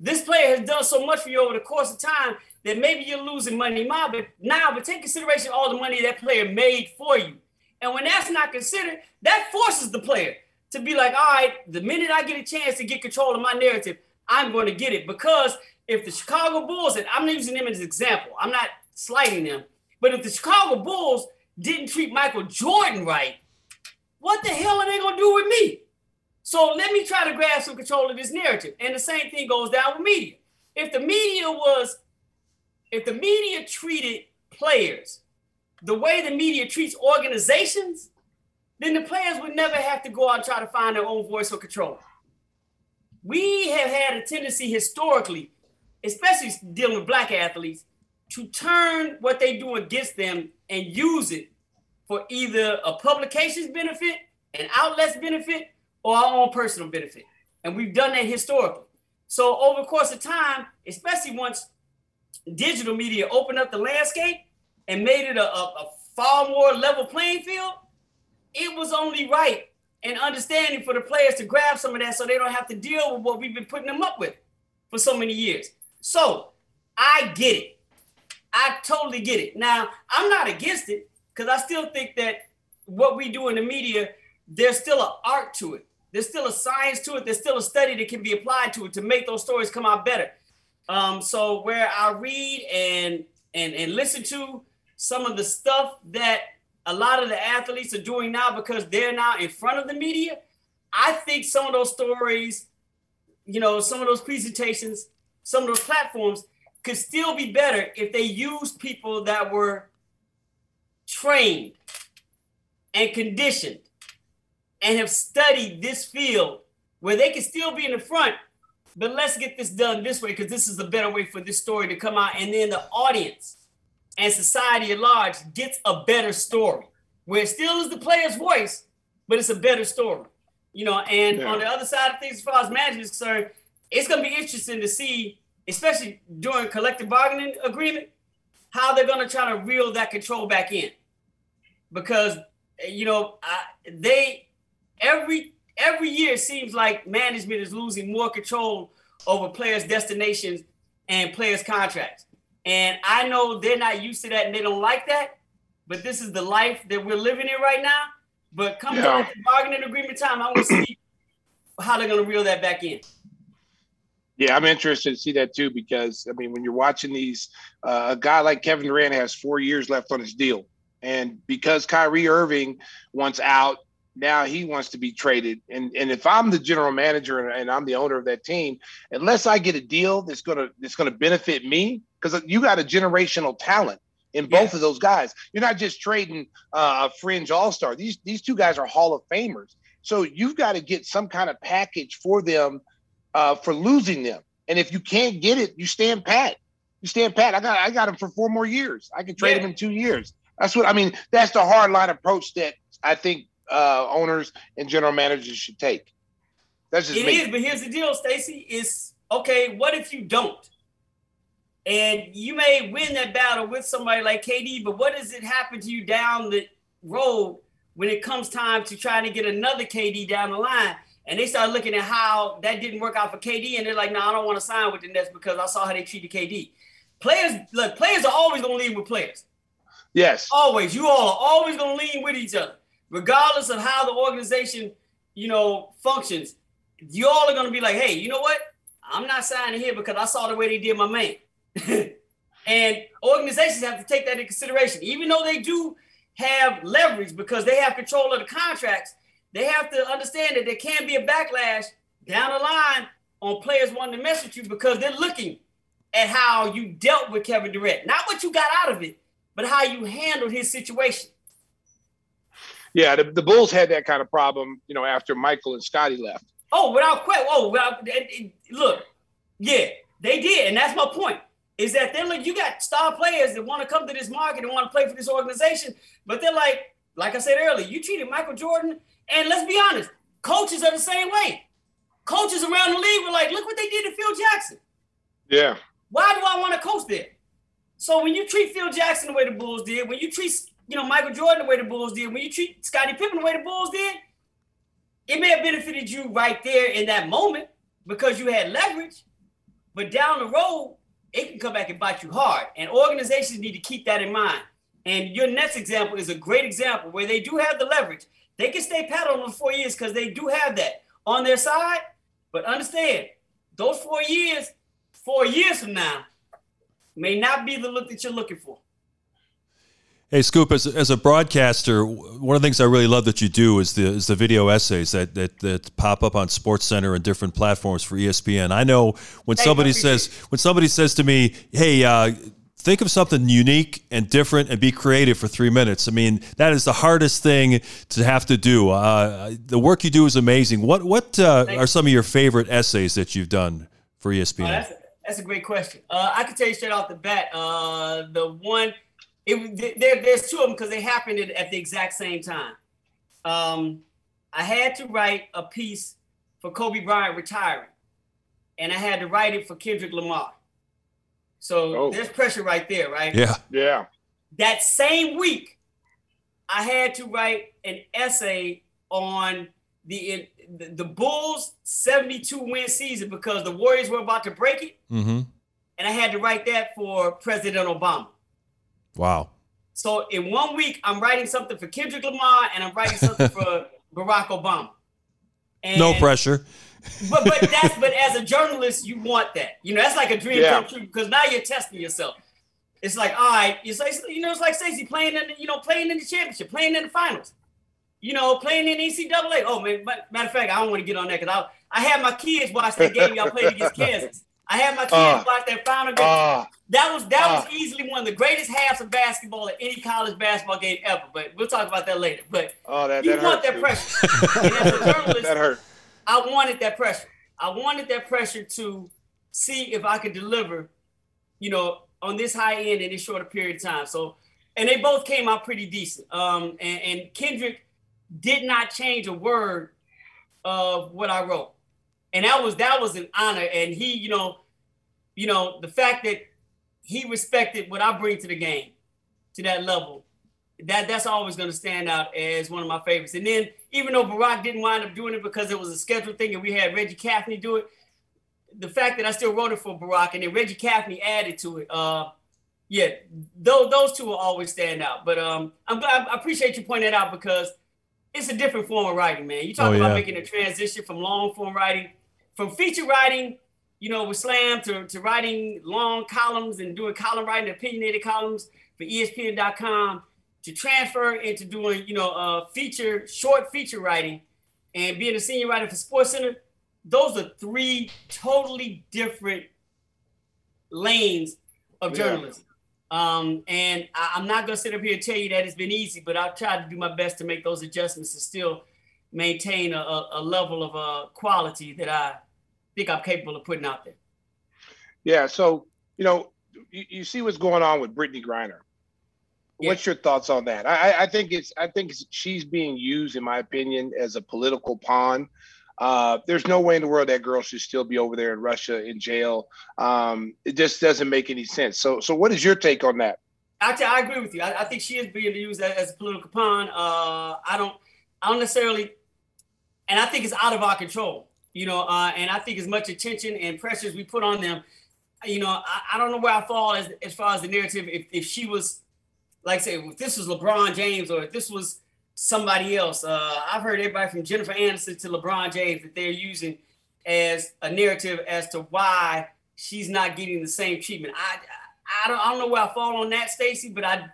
This player has done so much for you over the course of time that maybe you're losing money now, but now, but take consideration all the money that player made for you. And when that's not considered, that forces the player to be like, all right, the minute I get a chance to get control of my narrative, I'm going to get it. Because if the Chicago Bulls, and I'm using them as an example, I'm not slighting them, but if the Chicago Bulls didn't treat Michael Jordan right, what the hell are they going to do with me? So let me try to grab some control of this narrative. And the same thing goes down with media. If the media was, if the media treated players the way the media treats organizations, then the players would never have to go out and try to find their own voice or control. We have had a tendency historically, especially dealing with black athletes, to turn what they do against them and use it for either a publication's benefit, an outlet's benefit, or our own personal benefit. And we've done that historically. So over the course of time, especially once digital media opened up the landscape and made it a, a, a far more level playing field, it was only right and understanding for the players to grab some of that so they don't have to deal with what we've been putting them up with for so many years. So I get it. I totally get it. Now, I'm not against it because I still think that what we do in the media, there's still an art to it. There's still a science to it. There's still a study that can be applied to it to make those stories come out better. Um, so where I read and and and listen to some of the stuff that a lot of the athletes are doing now because they're now in front of the media. I think some of those stories, you know, some of those presentations, some of those platforms could still be better if they used people that were trained and conditioned and have studied this field where they can still be in the front, but let's get this done this way because this is a better way for this story to come out. And then the audience and society at large gets a better story where it still is the player's voice, but it's a better story. You know, and yeah. on the other side of things, as far as management is concerned, it's going to be interesting to see, especially during collective bargaining agreement, how they're going to try to reel that control back in. Because, you know, I, they every every year seems like management is losing more control over players' destinations and players' contracts. And I know they're not used to that and they don't like that, but this is the life that we're living in right now. But come yeah. to bargaining agreement time, I want to see how they're going to reel that back in. Yeah, I'm interested to see that too because I mean, when you're watching these, uh, a guy like Kevin Durant has four years left on his deal, and because Kyrie Irving wants out, now he wants to be traded. And and if I'm the general manager and, and I'm the owner of that team, unless I get a deal that's gonna that's gonna benefit me, because you got a generational talent in both yes. of those guys. You're not just trading uh, a fringe all star. These these two guys are Hall of Famers. So you've got to get some kind of package for them uh, for losing them. And if you can't get it, you stand pat. You stand pat. I got I got him for four more years. I can trade yeah. him in two years. That's what I mean. That's the hard line approach that I think uh, owners and general managers should take. That's just it me. is, but here's the deal, Stacey. Is okay. What if you don't? And you may win that battle with somebody like KD, but what does it happen to you down the road when it comes time to trying to get another KD down the line? And they start looking at how that didn't work out for KD, and they're like, "No, I don't want to sign with the Nets because I saw how they treated KD." Players, look, players are always going to lead with players. Yes, always. You all are always going to lean with each other, regardless of how the organization, you know, functions. You all are going to be like, "Hey, you know what? I'm not signing here because I saw the way they did my man." and organizations have to take that into consideration. Even though they do have leverage because they have control of the contracts, they have to understand that there can be a backlash down the line on players wanting to mess with you because they're looking at how you dealt with Kevin Durant. Not what you got out of it, but how you handled his situation. Yeah, the, the Bulls had that kind of problem, you know, after Michael and Scottie left. Oh, without question. Oh, without, look, yeah, they did, and that's my point is that they're like, you got star players that want to come to this market and want to play for this organization, but they're like, like I said earlier, you treated Michael Jordan, and let's be honest, coaches are the same way. Coaches around the league were like, look what they did to Phil Jackson. Yeah. Why do I want to coach there? So when you treat Phil Jackson the way the Bulls did, when you treat you know Michael Jordan the way the Bulls did, when you treat Scottie Pippen the way the Bulls did, it may have benefited you right there in that moment because you had leverage, but down the road, it can come back and bite you hard. And organizations need to keep that in mind. And your next example is a great example where they do have the leverage. They can stay pat on them four years because they do have that on their side. But understand, those four years, four years from now, may not be the look that you're looking for. Hey, Scoop, as, as a broadcaster, one of the things I really love that you do is the is the video essays that, that, that pop up on Sports Center and different platforms for ESPN. I know when Hey, somebody says when somebody says to me, "Hey, uh, think of something unique and different and be creative for three minutes." I mean, that is the hardest thing to have to do. Uh, the work you do is amazing. What what uh, are some of your favorite essays that you've done for ESPN? Oh, that's, a, that's a great question. Uh, I can tell you straight off the bat. Uh, the one, it there, there's two of them because they happened at, at the exact same time. Um, I had to write a piece for Kobe Bryant retiring, and I had to write it for Kendrick Lamar. So Oh. there's pressure right there, right? yeah. Yeah. that same week, I had to write an essay on the the, the Bulls' 72 win season because the Warriors were about to break it, Mm-hmm. and I had to write that for President Obama. Wow. So in one week, I'm writing something for Kendrick Lamar and I'm writing something for Barack Obama. And, No pressure. But but that's but as a journalist, you want that. You know, that's like a dream Yeah. come true because now you're testing yourself. It's like, all right, it's like you know, it's like Stacey playing in the, you know, playing in the championship, playing in the finals. You know, playing in NCAA. Oh man, but- matter of fact, I don't want to get on that because I I had my kids watch that game y'all played against Kansas. I had my kids Uh, watch that final game. Uh, That was that Ah. was easily one of the greatest halves of basketball at any college basketball game ever. But we'll talk about that later. But oh, that, you that want that pressure. and as a journalist, That hurt. I wanted that pressure. I wanted that pressure to see if I could deliver, you know, on this high end in this shorter period of time. So, and they both came out pretty decent. Um, and, and Kendrick did not change a word of what I wrote, and that was that was an honor. And he, you know, you know, the fact that he respected what I bring to the game to that level that that's always going to stand out as one of my favorites. And then even though Barack didn't wind up doing it because it was a scheduled thing and we had Reggie Kaffney do it, the fact that I still wrote it for Barack and then Reggie Kaffney added to it, uh, yeah, those those two will always stand out. But um, I'm glad I appreciate you pointing that out because it's a different form of writing, man. You talk Oh, about yeah. making a transition from long form writing, from feature writing, you know, with Slam to, to writing long columns and doing column writing, opinionated columns for ESPN.com to transfer into doing, you know, uh, feature, short feature writing and being a senior writer for Sports Center. Those are three totally different lanes of Yeah. journalism. Um, and I, I'm not going to sit up here and tell you that it's been easy, but I've tried to do my best to make those adjustments and still maintain a, a, a level of uh, quality that I think I'm capable of putting out there. Yeah. So, you know, you, you see what's going on with Brittney Griner. What's your thoughts on that? I, I- I think it's I think it's, she's being used, in my opinion, as a political pawn. Uh, there's no way in the world that girl should still be over there in Russia in jail. Um, it just doesn't make any sense. So, so what is your take on that? Actually, I agree with you. I, I think she is being used as, as a political pawn. Uh, I don't, I don't necessarily, and I think it's out of our control. You know, uh, and I think as much attention and pressures we put on them, you know, I, I don't know where I fall as as far as the narrative. If if she was, like, say, if this was LeBron James or if this was somebody else, uh, I've heard everybody from Jennifer Anderson to LeBron James that they're using as a narrative as to why she's not getting the same treatment. I I don't, I don't know where I fall on that, Stacey, but I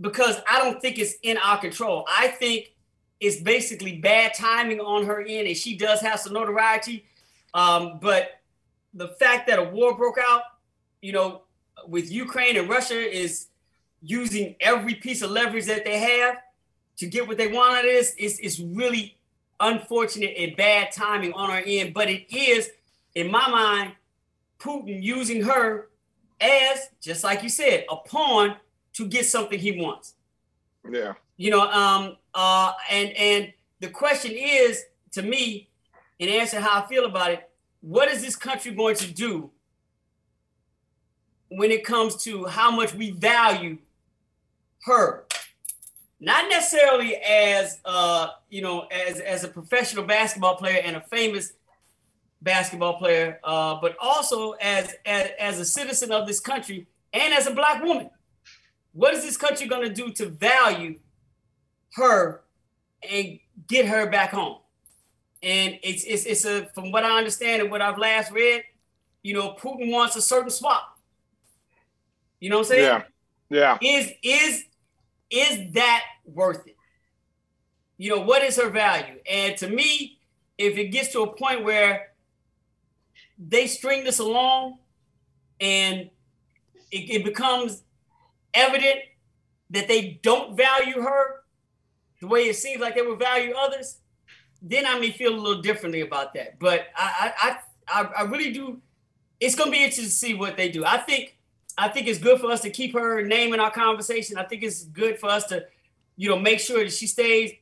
because I don't think it's in our control. I think it's basically bad timing on her end, and she does have some notoriety. Um, but the fact that a war broke out, you know, with Ukraine and Russia is using every piece of leverage that they have to get what they want out of this is is really unfortunate and bad timing on our end. But it is, in my mind, Putin using her as, just like you said, a pawn to get something he wants. Yeah. You know, um, uh, and and the question is to me, in answering how I feel about it, what is this country going to do when it comes to how much we value her? not necessarily as uh, you know, as as a professional basketball player and a famous basketball player, uh, but also as, as as a citizen of this country and as a black woman. What is this country going to do to value her and get her back home? And it's it's it's a from what I understand and what I've last read, you know, Putin wants a certain swap. You know what I'm saying? Yeah. Yeah. Is is is that worth it? You know, what is her value? And to me, if it gets to a point where they string this along and it, it becomes evident that they don't value her the way it seems like they would value others, then I may feel a little differently about that. But I I I, I really do. It's gonna be interesting to see what they do. I think I think it's good for us to keep her name in our conversation. I think it's good for us to, you know, make sure that she stays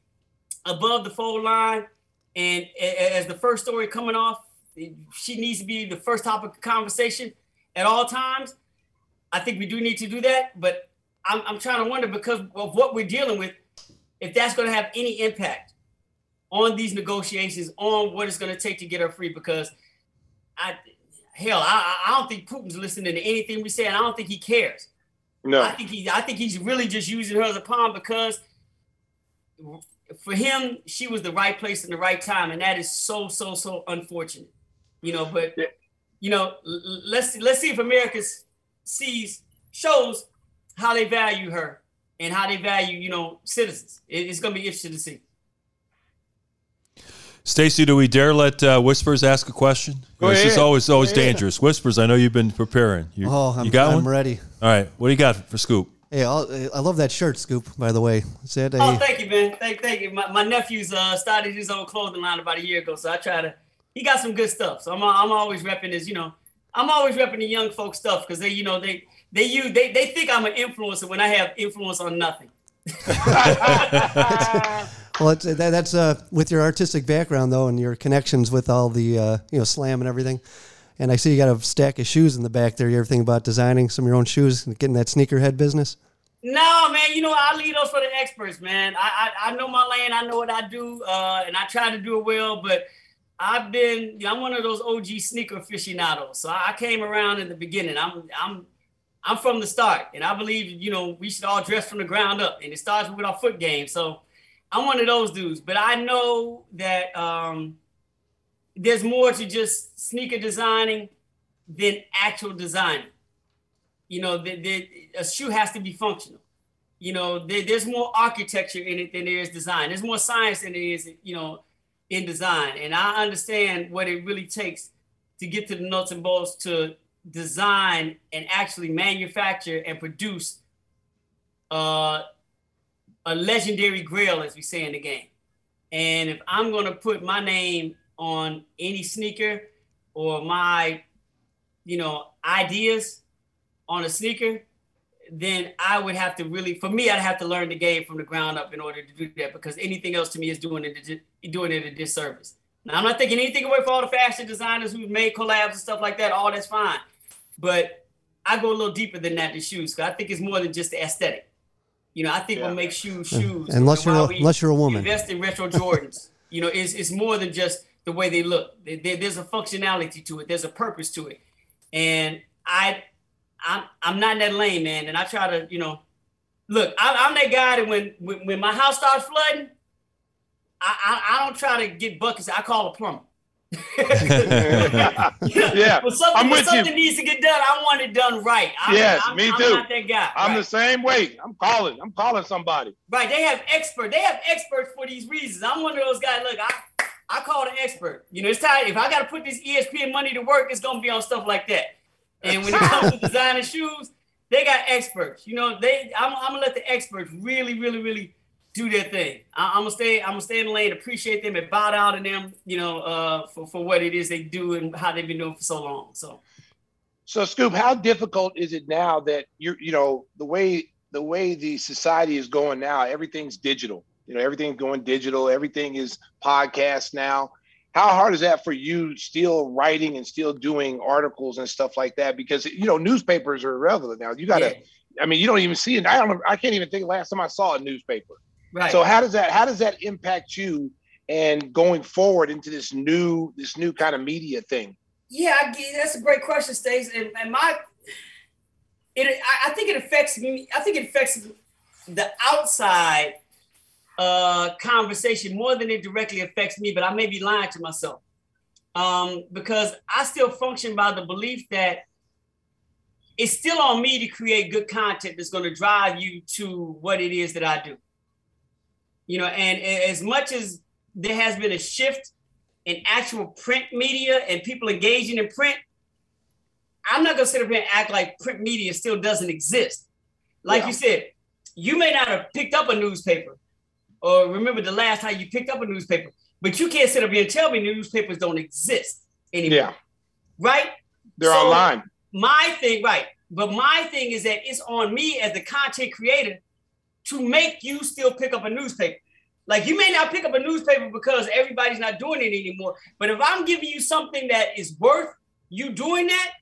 above the fold line. And as the first story coming off, she needs to be the first topic of conversation at all times. I think we do need to do that, but I'm, I'm trying to wonder because of what we're dealing with, if that's going to have any impact on these negotiations, on what it's going to take to get her free. Because I, hell, I, I don't think Putin's listening to anything we say, and I don't think he cares. No, I think he, I think he's really just using her as a pawn because for him, she was the right place in the right time, and that is so, so, so unfortunate. You know, but you know, let's let's see if America sees shows how they value her and how they value, you know, citizens. It's going to be interesting to see. Stacey, do we dare let uh, Whispers ask a question? Go this ahead. is always always dangerous. Whispers, I know you've been preparing. You, Oh, I'm, you got I'm one? ready. All right. What do you got for Scoop? Hey, I'll, I love that shirt, Scoop. By the way, is that a, Oh, thank you, man. Thank, thank you. My, my nephew's uh, started his own clothing line about a year ago, so I try to. He got some good stuff, so I'm I'm always repping his. You know, I'm always repping the young folk stuff because they, you know, they they use they they think I'm an influencer when I have influence on nothing. well, it's, that, that's uh, with your artistic background though, and your connections with all the uh, you know slam and everything. And I see you got a stack of shoes in the back there. You ever think about designing some of your own shoes and getting that sneakerhead business? No, man. You know, I leave those for the experts, man. I I, I know my lane. I know what I do, uh, and I try to do it well. But I've been, you know, I'm one of those OG sneaker aficionados. So I came around in the beginning. I'm I'm I'm from the start, and I believe you know we should all dress from the ground up, and it starts with our foot game. So I'm one of those dudes. But I know that um, there's more to just sneaker designing than actual designing. You know, the, the, a shoe has to be functional. You know, there, there's more architecture in it than there is design. There's more science than there is, you know, in design. And I understand what it really takes to get to the nuts and bolts to design and actually manufacture and produce uh, a legendary grail, as we say in the game. And if I'm to put my name on any sneaker or my, you know, ideas on a sneaker, then I would have to really, for me, I'd have to learn the game from the ground up in order to do that because anything else to me is doing it doing it a disservice. Now I'm not taking anything away from all the fashion designers who've made collabs and stuff like that. All that's fine, but I go a little deeper than that to shoes because I think it's more than just the aesthetic. You know, I think Yeah. what makes shoes shoes. Unless and you're a- we unless you're a woman. Invest in retro Jordans. you know, it's it's more than just the way they look. There- there- there's a functionality to it. There's a purpose to it, and I I'm I'm not in that lane, man. And I try to, you know, look, I, I'm that guy that when, when when my house starts flooding, I, I I don't try to get buckets. I call a plumber. Yeah, When something, I'm with you. something needs to get done, I want it done right. I'm, Yes, I'm, me I'm too. not that guy. I'm right. the same way. I'm calling. I'm calling somebody. Right. They have expert. They have experts for these reasons. I'm one of those guys. Look, I I call the expert. You know, it's time. If I got to put this ESPN money to work, it's gonna be on stuff like that. And when it comes to designing shoes, they got experts. You know, they. I'm, I'm gonna let the experts really, really, really do their thing. I, I'm gonna stay. I'm gonna stay in the lane, appreciate them, and bow down to them. You know, uh, for for what it is they do and how they've been doing for so long. So. So, Scoop, how difficult is it now that you're, you know, the way the way the society is going now, everything's digital. You know, everything's going digital. Everything is podcast now. How hard is that for you still writing and still doing articles and stuff like that? Because you know, newspapers are irrelevant now. You got to. Yeah. I mean, you don't even see it. I don't. I can't even think last time I saw a newspaper. Right. So how does that how does that impact you and going forward into this new this new kind of media thing? Yeah, I that's a great question, Stace. And, and my, it, I, I think it affects me. I think it affects the outside uh, conversation more than it directly affects me. But I may be lying to myself um, because I still function by the belief that it's still on me to create good content that's going to drive you to what it is that I do. You know, and as much as there has been a shift in actual print media and people engaging in print, I'm not gonna sit up here and act like print media still doesn't exist. Like Yeah. you said, you may not have picked up a newspaper or remember the last time you picked up a newspaper, but you can't sit up here and tell me newspapers don't exist anymore. Yeah, Right? they're So- online. my thing, right. But my thing is that it's on me as the content creator to make you still pick up a newspaper. Like you may not pick up a newspaper because everybody's not doing it anymore. But if I'm giving you something that is worth you doing that,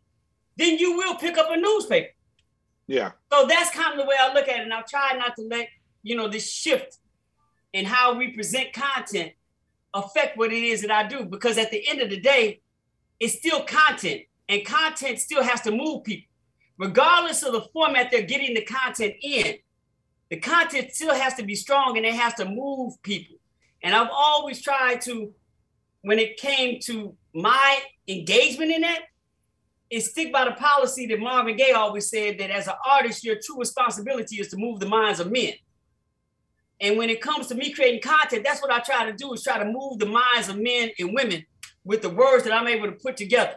then you will pick up a newspaper. Yeah, So that's kind of the way I look at it. And I'll try not to let, you know, this shift in how we present content affect what it is that I do. Because at the end of the day, it's still content. And content still has to move people. Regardless of the format they're getting the content in, the content still has to be strong and it has to move people. And I've always tried to, when it came to my engagement in that, is stick by the policy that Marvin Gaye always said that as an artist, your true responsibility is to move the minds of men. And when it comes to me creating content, that's what I try to do is try to move the minds of men and women with the words that I'm able to put together.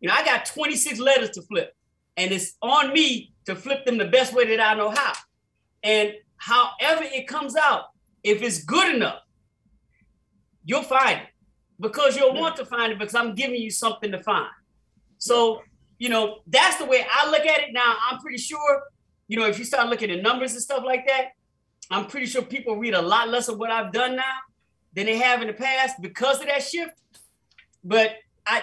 You know, I got 26 letters to flip, and it's on me to flip them the best way that I know how. And however it comes out, if it's good enough, you'll find it because you'll want to find it because I'm giving you something to find. So, you know, that's the way I look at it now. I'm pretty sure, you know, if you start looking at numbers and stuff like that, I'm pretty sure people read a lot less of what I've done now than they have in the past because of that shift. But I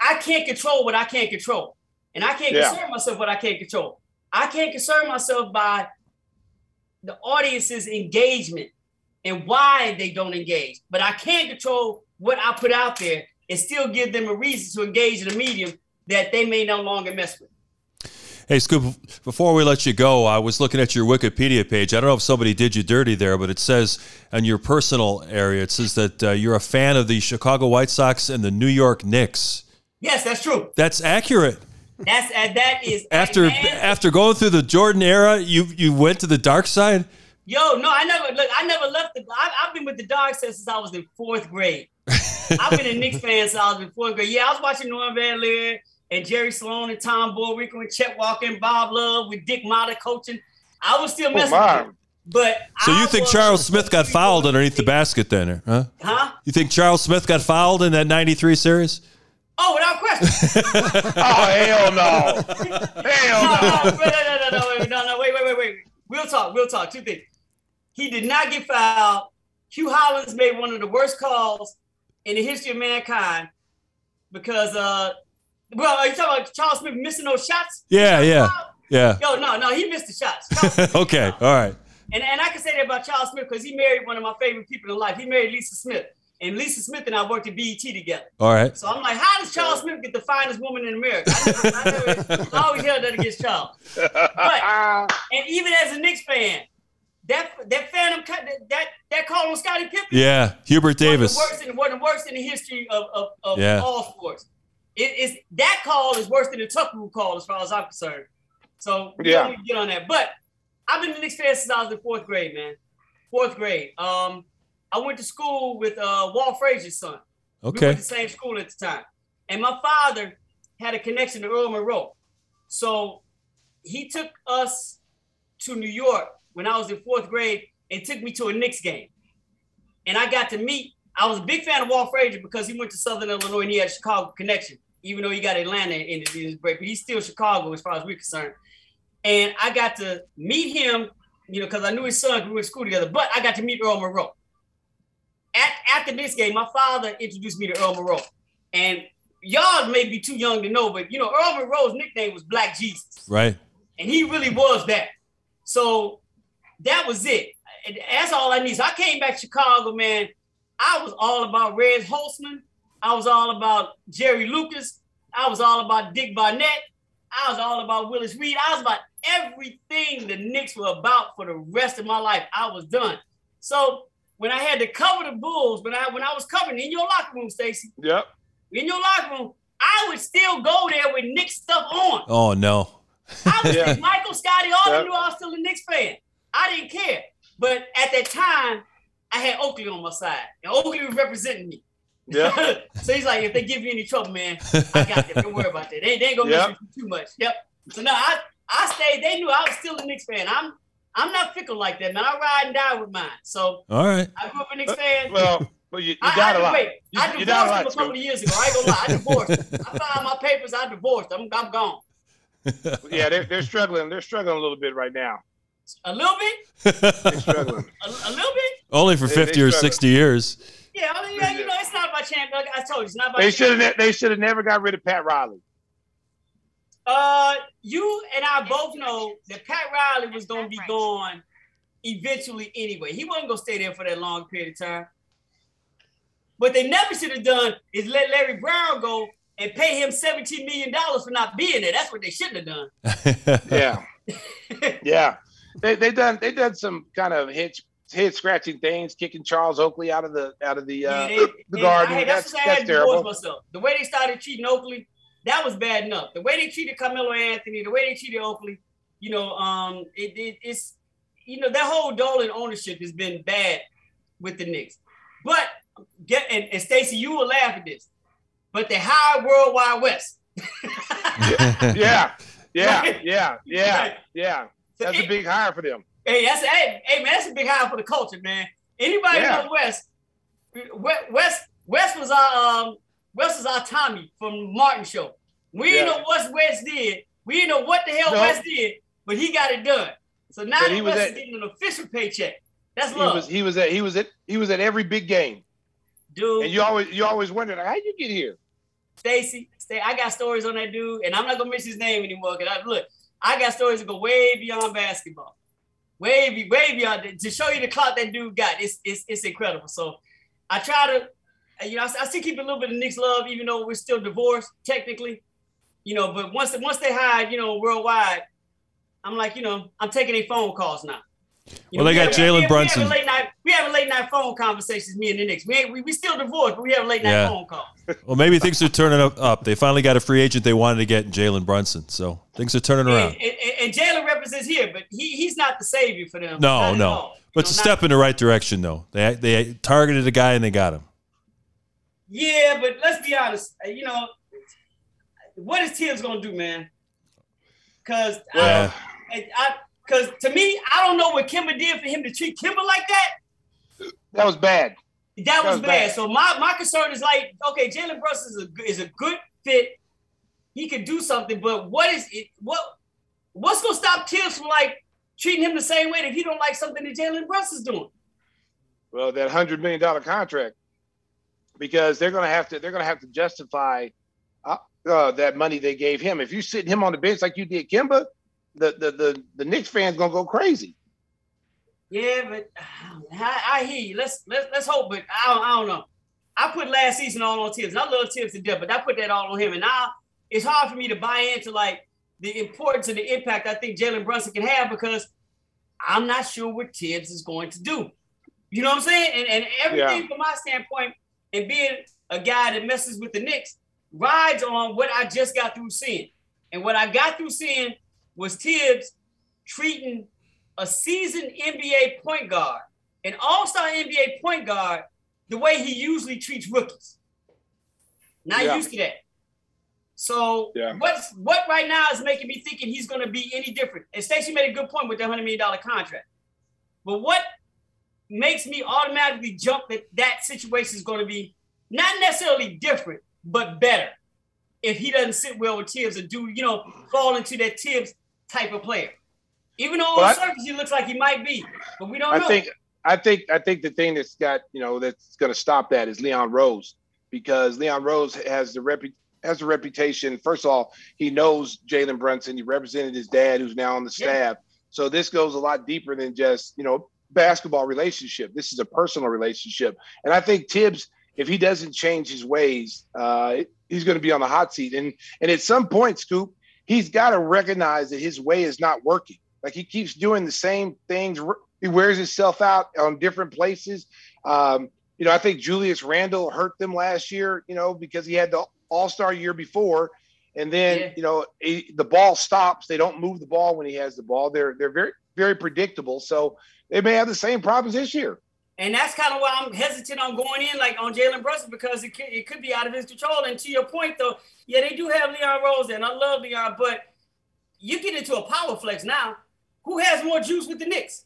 I can't control what I can't control. And I can't Yeah. concern myself what I can't control. I can't concern myself by the audience's engagement and why they don't engage. But I can control what I put out there and still give them a reason to engage in a medium that they may no longer mess with. Hey, Scoop, before we let you go, I was looking at your Wikipedia page. I don't know if somebody did you dirty there, but it says in your personal area, it says that uh, you're a fan of the Chicago White Sox and the New York Knicks. Yes, that's true. That's accurate. That's uh, that is After man, after going through the Jordan era, you you went to the dark side. Yo, no, I never look. I never left the. I, I've been with the Dark Side since I was in fourth grade. I've been a Knicks fan since I was in fourth grade. Yeah, I was watching Norm Van Lier and Jerry Sloan and Tom Boerwinkle and Chet Walker and Bob Love with Dick Motta coaching. I was still Oh, messing my. with them. But So you think Charles Smith got fouled underneath the basket then, huh? Huh? You think Charles Smith got fouled in that 93 series? Oh, without question. Oh hell no, hell no, no. no, no, no, no, no, wait, no, no, wait, wait, wait, wait. We'll talk. We'll talk. Two things. He did not get fouled. Hue Hollins made one of the worst calls in the history of mankind because, uh, well, are you talking about Charles Smith missing those shots? Yeah, yeah, yeah. Yo, no, no, he missed the shots. Okay, all right. and, and I can say that about Charles Smith because he married one of my favorite people in life. He married Lisa Smith. And Lisa Smith and I worked at BET together. All right. So I'm like, how does Charles Smith get the finest woman in America? I, never, I, never, I always held that against Charles. But and even as a Knicks fan, that that phantom cut that that, that call on Scottie Pippen Yeah, Hubert Davis. wasn't worse than wasn't worse in the history of of, of Yeah. all sports. It is that call is worse than the Tuck Rule call as far as I'm concerned. So we Yeah. don't need to get on that. But I've been a Knicks fan since I was in fourth grade, man. Fourth grade. Um, I went to school with uh, Walt Frazier's son. We Okay. went to the same school at the time. And my father had a connection to Earl Monroe. So he took us to New York when I was in fourth grade and took me to a Knicks game. And I got to meet, I was a big fan of Walt Frazier because he went to Southern Illinois and he had a Chicago connection, even though he got Atlanta in his, in his break, but he's still Chicago as far as we're concerned. And I got to meet him, you know, because I knew his son, we were in school together, but I got to meet Earl Monroe at, after this game, my father introduced me to Earl Monroe. And y'all may be too young to know, but you know, Earl Monroe's nickname was Black Jesus. Right. And he really was that. So that was it. that's all I need. So I came back to Chicago, man. I was all about Red Holzman. I was all about Jerry Lucas. I was all about Dick Barnett. I was all about Willis Reed. I was about everything the Knicks were about for the rest of my life. I was done. So when I had to cover the Bulls, when I when I was covering in your locker room, Stacey. Yep. In your locker room, I would still go there with Knicks stuff on. Oh no. I was Yeah. Michael Scottie, all Yep. I knew I was still a Knicks fan. I didn't care. But at that time, I had Oakley on my side. And Oakley was representing me. Yep. so he's like, if they give you any trouble, man, I got them. Don't worry about that. They, they ain't gonna Yep. mess with you too much. Yep. So now I I stayed. They knew I was still a Knicks fan. I'm I'm not fickle like that, man. I ride and die with mine. So All right. I grew up a Knicks fan. Uh, well, well, you, you I, got I, a lot. Wait, You- I you got a divorced lot, him a couple of years ago. I ain't gonna lie. I divorced. I filed my papers. I divorced. I'm I'm gone. Yeah, they're, they're struggling. They're struggling a little bit right now. A little bit. They're struggling. A, a little bit. Only for 50 they or struggle. 60 years. Yeah, I mean, yeah, you know, it's not about champion. I told you, it's not about. They should have. They should have never got rid of Pat Riley. Uh, you and I both know that Pat Riley was going to be gone eventually anyway. He wasn't going to stay there for that long period of time. What they never should have done is let Larry Brown go and pay him $17 million for not being there. That's what they shouldn't have done. Yeah, yeah. They they done they done some kind of head head scratching things, kicking Charles Oakley out of the out of the uh, Yeah, they- the garden. I- That's that's, what I that's had to divorce terrible. myself. The way they started treating Oakley, that was bad enough. The way they treated Carmelo Anthony, the way they treated Oakley, you know, um, it, it, it's you know that whole Dolan ownership has been bad with the Knicks. But get and, and Stacy, you will laugh at this, but they hired World Wide Wes. Yeah, yeah, Right. yeah, yeah, Right. yeah. So That's a big hire for them. Hey, that's hey, hey man, that's a big hire for the culture, man. Anybody Yeah. know West? We- West West was our um West was our Tommy from Martin Show. We Yeah. know what West did. We didn't know what the hell No. West did, but he got it done. So now he was West at- is getting an official paycheck. That's He was he was at he was at he was at every big game, dude. and you always you always wondered how you get here. Stacy, stay. I got stories on that dude, and I'm not gonna mention his name anymore. Cause I look, I got stories that go way beyond basketball, way way beyond to show you the clout that dude got. It's it's it's incredible. So I try to, you know, I, I still keep a little bit of Knicks love, even though we're still divorced technically, you know. But once once they hide, you know, worldwide, I'm like, you know, I'm taking their phone calls now. You Well, they we got Jalen Brunson. We have, a late night, we have a late night phone conversations, me and the Knicks. We ain't, we, we still divorced, but we have a late night Yeah. phone call. Well, maybe things are turning up, up. They finally got a free agent they wanted to get in Jalen Brunson. So things are turning around. And, and, and Jalen represents here, but he, he's not the savior for them. No, Not no. But it's a step in the right direction, though. They they targeted a guy and they got him. Yeah, but let's be honest. uh, You know, what is Thibs gonna do, man? Because Yeah. I, I, because to me, I don't know what Kemba did for him to treat Kemba like that. That was bad. That was, was bad. bad. So my, my concern is like, okay, Jalen Brunson is a good- is a good fit. He could do something, but what is it? What what's gonna stop Thibs from like treating him the same way if he don't like something that Jalen Brunson's doing? Well, that hundred million dollar contract, because they're gonna have to they're gonna have to justify uh, uh, that money they gave him. If you sit him on the bench like you did Kemba, the the the, the Knicks fans gonna go crazy. Yeah, but I, I hear you. Let's let's let's hope, but I don't, I don't know. I put last season all on Thibs. I love Thibs to death, but I put that all on him, and now it's hard for me to buy into like the importance and the impact I think Jalen Brunson can have because I'm not sure what Thibs is going to do. You know what I'm saying? And and everything Yeah. from my standpoint, and being a guy that messes with the Knicks, rides on what I just got through seeing. And what I got through seeing was Thibs treating a seasoned NBA point guard, an all-star NBA point guard, the way he usually treats rookies. Not Yeah. used to that. So Yeah. what's what right now is making me thinking he's going to be any different? And Stacey made a good point with the hundred million dollar contract. But what makes me automatically jump that that situation is going to be not necessarily different, but better if he doesn't sit well with Thibs and do you know fall into that Thibs type of player. Even though on Well, the surface he looks like he might be, but we don't I know. think I think I think the thing that's got you know that's going to stop that is Leon Rose because Leon Rose has the repu- has a reputation. First of all, he knows Jalen Brunson. He represented his dad, who's now on the Yeah. staff. So this goes a lot deeper than just you know basketball relationship. This is a personal relationship, and I think Thibs, if he doesn't change his ways, uh, he's going to be on the hot seat. And and at some point, Scoop, he's got to recognize that his way is not working. Like he keeps doing the same things. He wears himself out on different places. Um, you know, I think Julius Randle hurt them last year. You know, because he had the All Star year before, and then yeah. you know he, the ball stops. They don't move the ball when he has the ball. They're they're very very predictable. So they may have the same problems this year. And that's kind of why I'm hesitant on going in like on Jalen Brunson because it could, it could be out of his control. And to your point, though, yeah, they do have Leon Rose, and I love Leon, but you get into a power flex now. Who has more juice with the Knicks?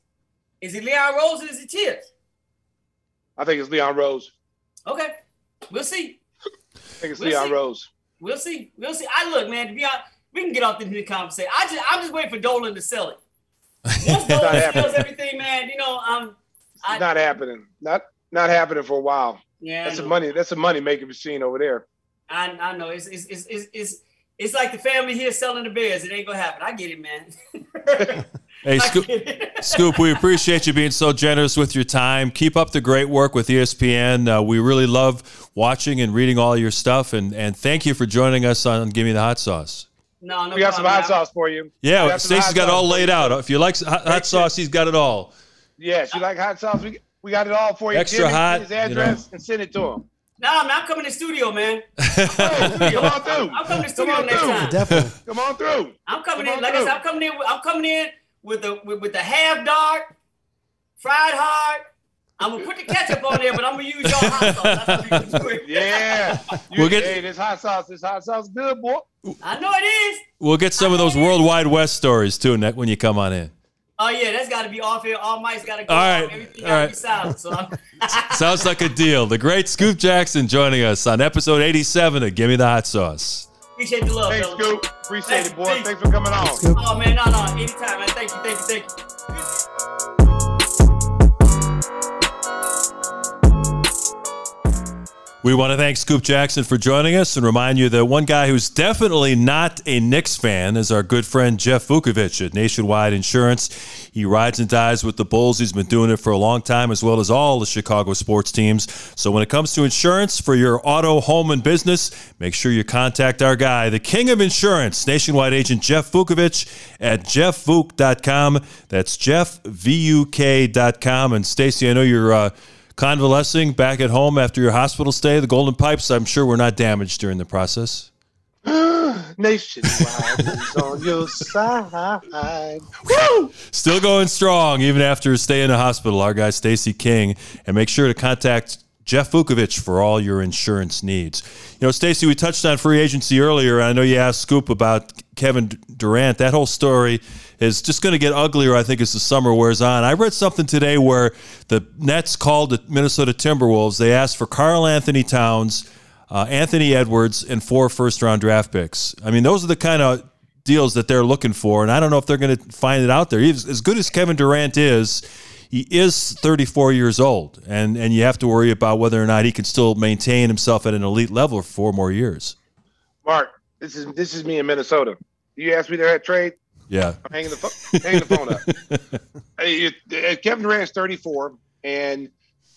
Is it Leon Rose or is it Thibs? I think it's Leon Rose. Okay, we'll see. I think it's we'll Leon see. Rose. We'll see. We'll see. I look, man. To be honest, we can get off into the conversation. I just, I'm just waiting for Dolan to sell it. Once Dolan sells everything, man, you know, um, I, not happening. Not not happening for a while. Yeah, that's a money. That's a money making machine over there. I, I know. It's it's, it's it's it's it's like the family here selling the bears. It ain't gonna happen. I get it, man. Hey, Scoop, Scoop, we appreciate you being so generous with your time. Keep up the great work with ESPN. Uh, we really love watching and reading all your stuff, and, and thank you for joining us on Give Me the Hot Sauce. No, no we got some hot sauce for you. Yeah, Stacy's got it all laid out. If you like hot, hot sauce, he's got it all. Yes, you like hot sauce? We, we got it all for you. Extra hot. His address you know. and send it to him. No, I'm coming to studio, man. I'm Come on through. I'm coming to studio next through. time. Definitely. Come on through. I'm coming Come in. Like through. I said, I'm coming in. I'm coming in with the with, with the half dark, fried hard. I'm gonna put the ketchup on there, but I'm gonna use your hot sauce. That's what we do it. Yeah. You, we'll get, hey, this hot sauce, this hot sauce good, boy. I know it is. We'll get some of those Worldwide Wes stories too, Nick, when you come on in. Oh yeah, that's got to be off here. All mics got to go. All right, off. everything got to be silent. So sounds like a deal. The great Scoop Jackson joining us on episode 87 of Give Me the Hot Sauce. Appreciate the love. Thanks, Scoop. Appreciate Thanks, it, boy. Thanks. Thanks for coming on. Oh man, no, no, anytime, man. Thank you, thank you, thank you. We want to thank Scoop Jackson for joining us and remind you that one guy who's definitely not a Knicks fan is our good friend Jeff Vukovich at Nationwide Insurance. He rides and dies with the Bulls. He's been doing it for a long time, as well as all the Chicago sports teams. So when it comes to insurance for your auto, home, and business, make sure you contact our guy, the king of insurance, Nationwide agent Jeff Vukovich at jeffvuk.com. That's jeffvuk.com. And Stacy, I know you're. Uh, convalescing back at home after your hospital stay. The Golden Pipes, I'm sure, were not damaged during the process. Nationwide is on your side. Woo! Still going strong even after a stay in the hospital. Our guy Stacy King, and make sure to contact Jeff Vukovich for all your insurance needs. You know, Stacy, we touched on free agency earlier. I know you asked Scoop about Kevin Durant. That whole story is just going to get uglier, I think, as the summer wears on. I read something today where the Nets called the Minnesota Timberwolves. They asked for Karl-Anthony Towns, uh, Anthony Edwards, and four first round draft picks. I mean, those are the kind of deals that they're looking for, and I don't know if they're going to find it out there. As good as Kevin Durant is, he is 34 years old, and, and you have to worry about whether or not he can still maintain himself at an elite level for four more years. Mark, this is this is me in Minnesota. You asked me at trade. Yeah. I'm hanging the, phone, hanging the phone up. hey, uh, Kevin Durant's 34, and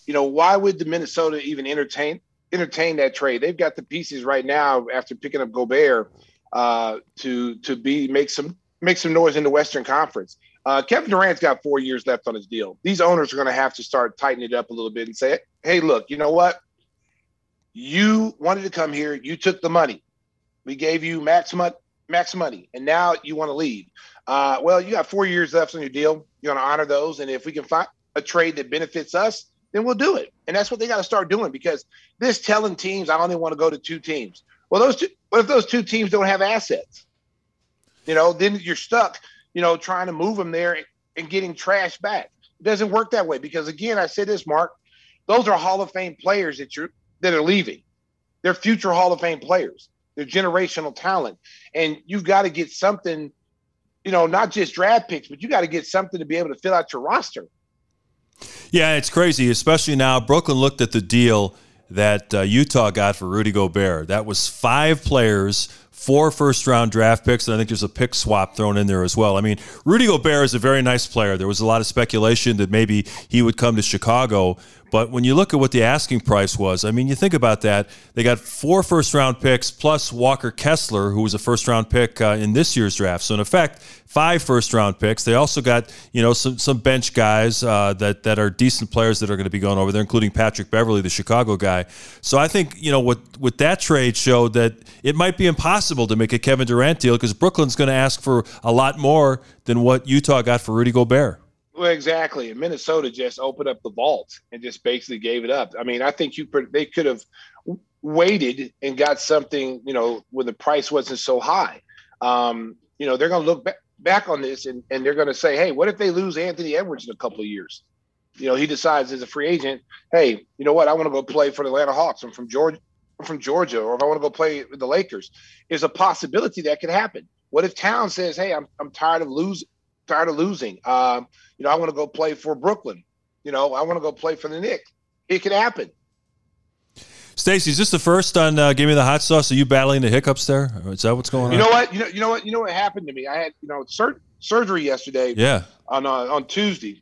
you know why would the Minnesota even entertain entertain that trade? They've got the pieces right now after picking up Gobert uh, to to be make some make some noise in the Western Conference. Uh, Kevin Durant's got four years left on his deal. These owners are going to have to start tightening it up a little bit and say, "Hey, look, you know what? You wanted to come here. You took the money. We gave you max money max money, and now you want to leave. Uh, well, you got four years left on your deal. You're going to honor those, and if we can find a trade that benefits us, then we'll do it. And that's what they got to start doing because this telling teams I only want to go to two teams. Well, those two. What if those two teams don't have assets? You know, then you're stuck. You know, trying to move them there and getting trash back. It doesn't work that way because again, I said this, Mark. Those are Hall of Fame players that you're that are leaving. They're future Hall of Fame players. They're generational talent. And you've got to get something, you know, not just draft picks, but you got to get something to be able to fill out your roster. Yeah, it's crazy, especially now. Brooklyn looked at the deal that uh, Utah got for Rudy Gobert. That was five players, four first round draft picks, and I think there's a pick swap thrown in there as well. I mean, Rudy Gobert is a very nice player. There was a lot of speculation that maybe he would come to Chicago. But when you look at what the asking price was, I mean, you think about that. They got four first round picks plus Walker Kessler, who was a first round pick uh, in this year's draft. So, in effect, five first round picks. They also got, you know, some, some bench guys uh, that, that are decent players that are going to be going over there, including Patrick Beverley, the Chicago guy. So, I think, you know, what, with that trade showed that it might be impossible to make a Kevin Durant deal because Brooklyn's going to ask for a lot more than what Utah got for Rudy Gobert. Well, exactly. And Minnesota just opened up the vault and just basically gave it up. I mean, I think you they could have waited and got something, you know, when the price wasn't so high. Um, you know, they're going to look back, back on this and, and they're going to say, hey, what if they lose Anthony Edwards in a couple of years? You know, he decides as a free agent, hey, you know what? I want to go play for the Atlanta Hawks. I'm from Georgia, from Georgia, or if I want to go play with the Lakers, is a possibility that could happen. What if Town says, hey, I'm, I'm tired of losing, tired of losing. Um, you know, I want to go play for Brooklyn. You know, I want to go play for the Knicks. It could happen. Stacy, is this the first on uh, Give Me the Hot Sauce? Are you battling the hiccups there? Is that what's going You on? know what? You know, you know what? You know what happened to me? I had, you know, sur- surgery yesterday Yeah, on uh, on Tuesday.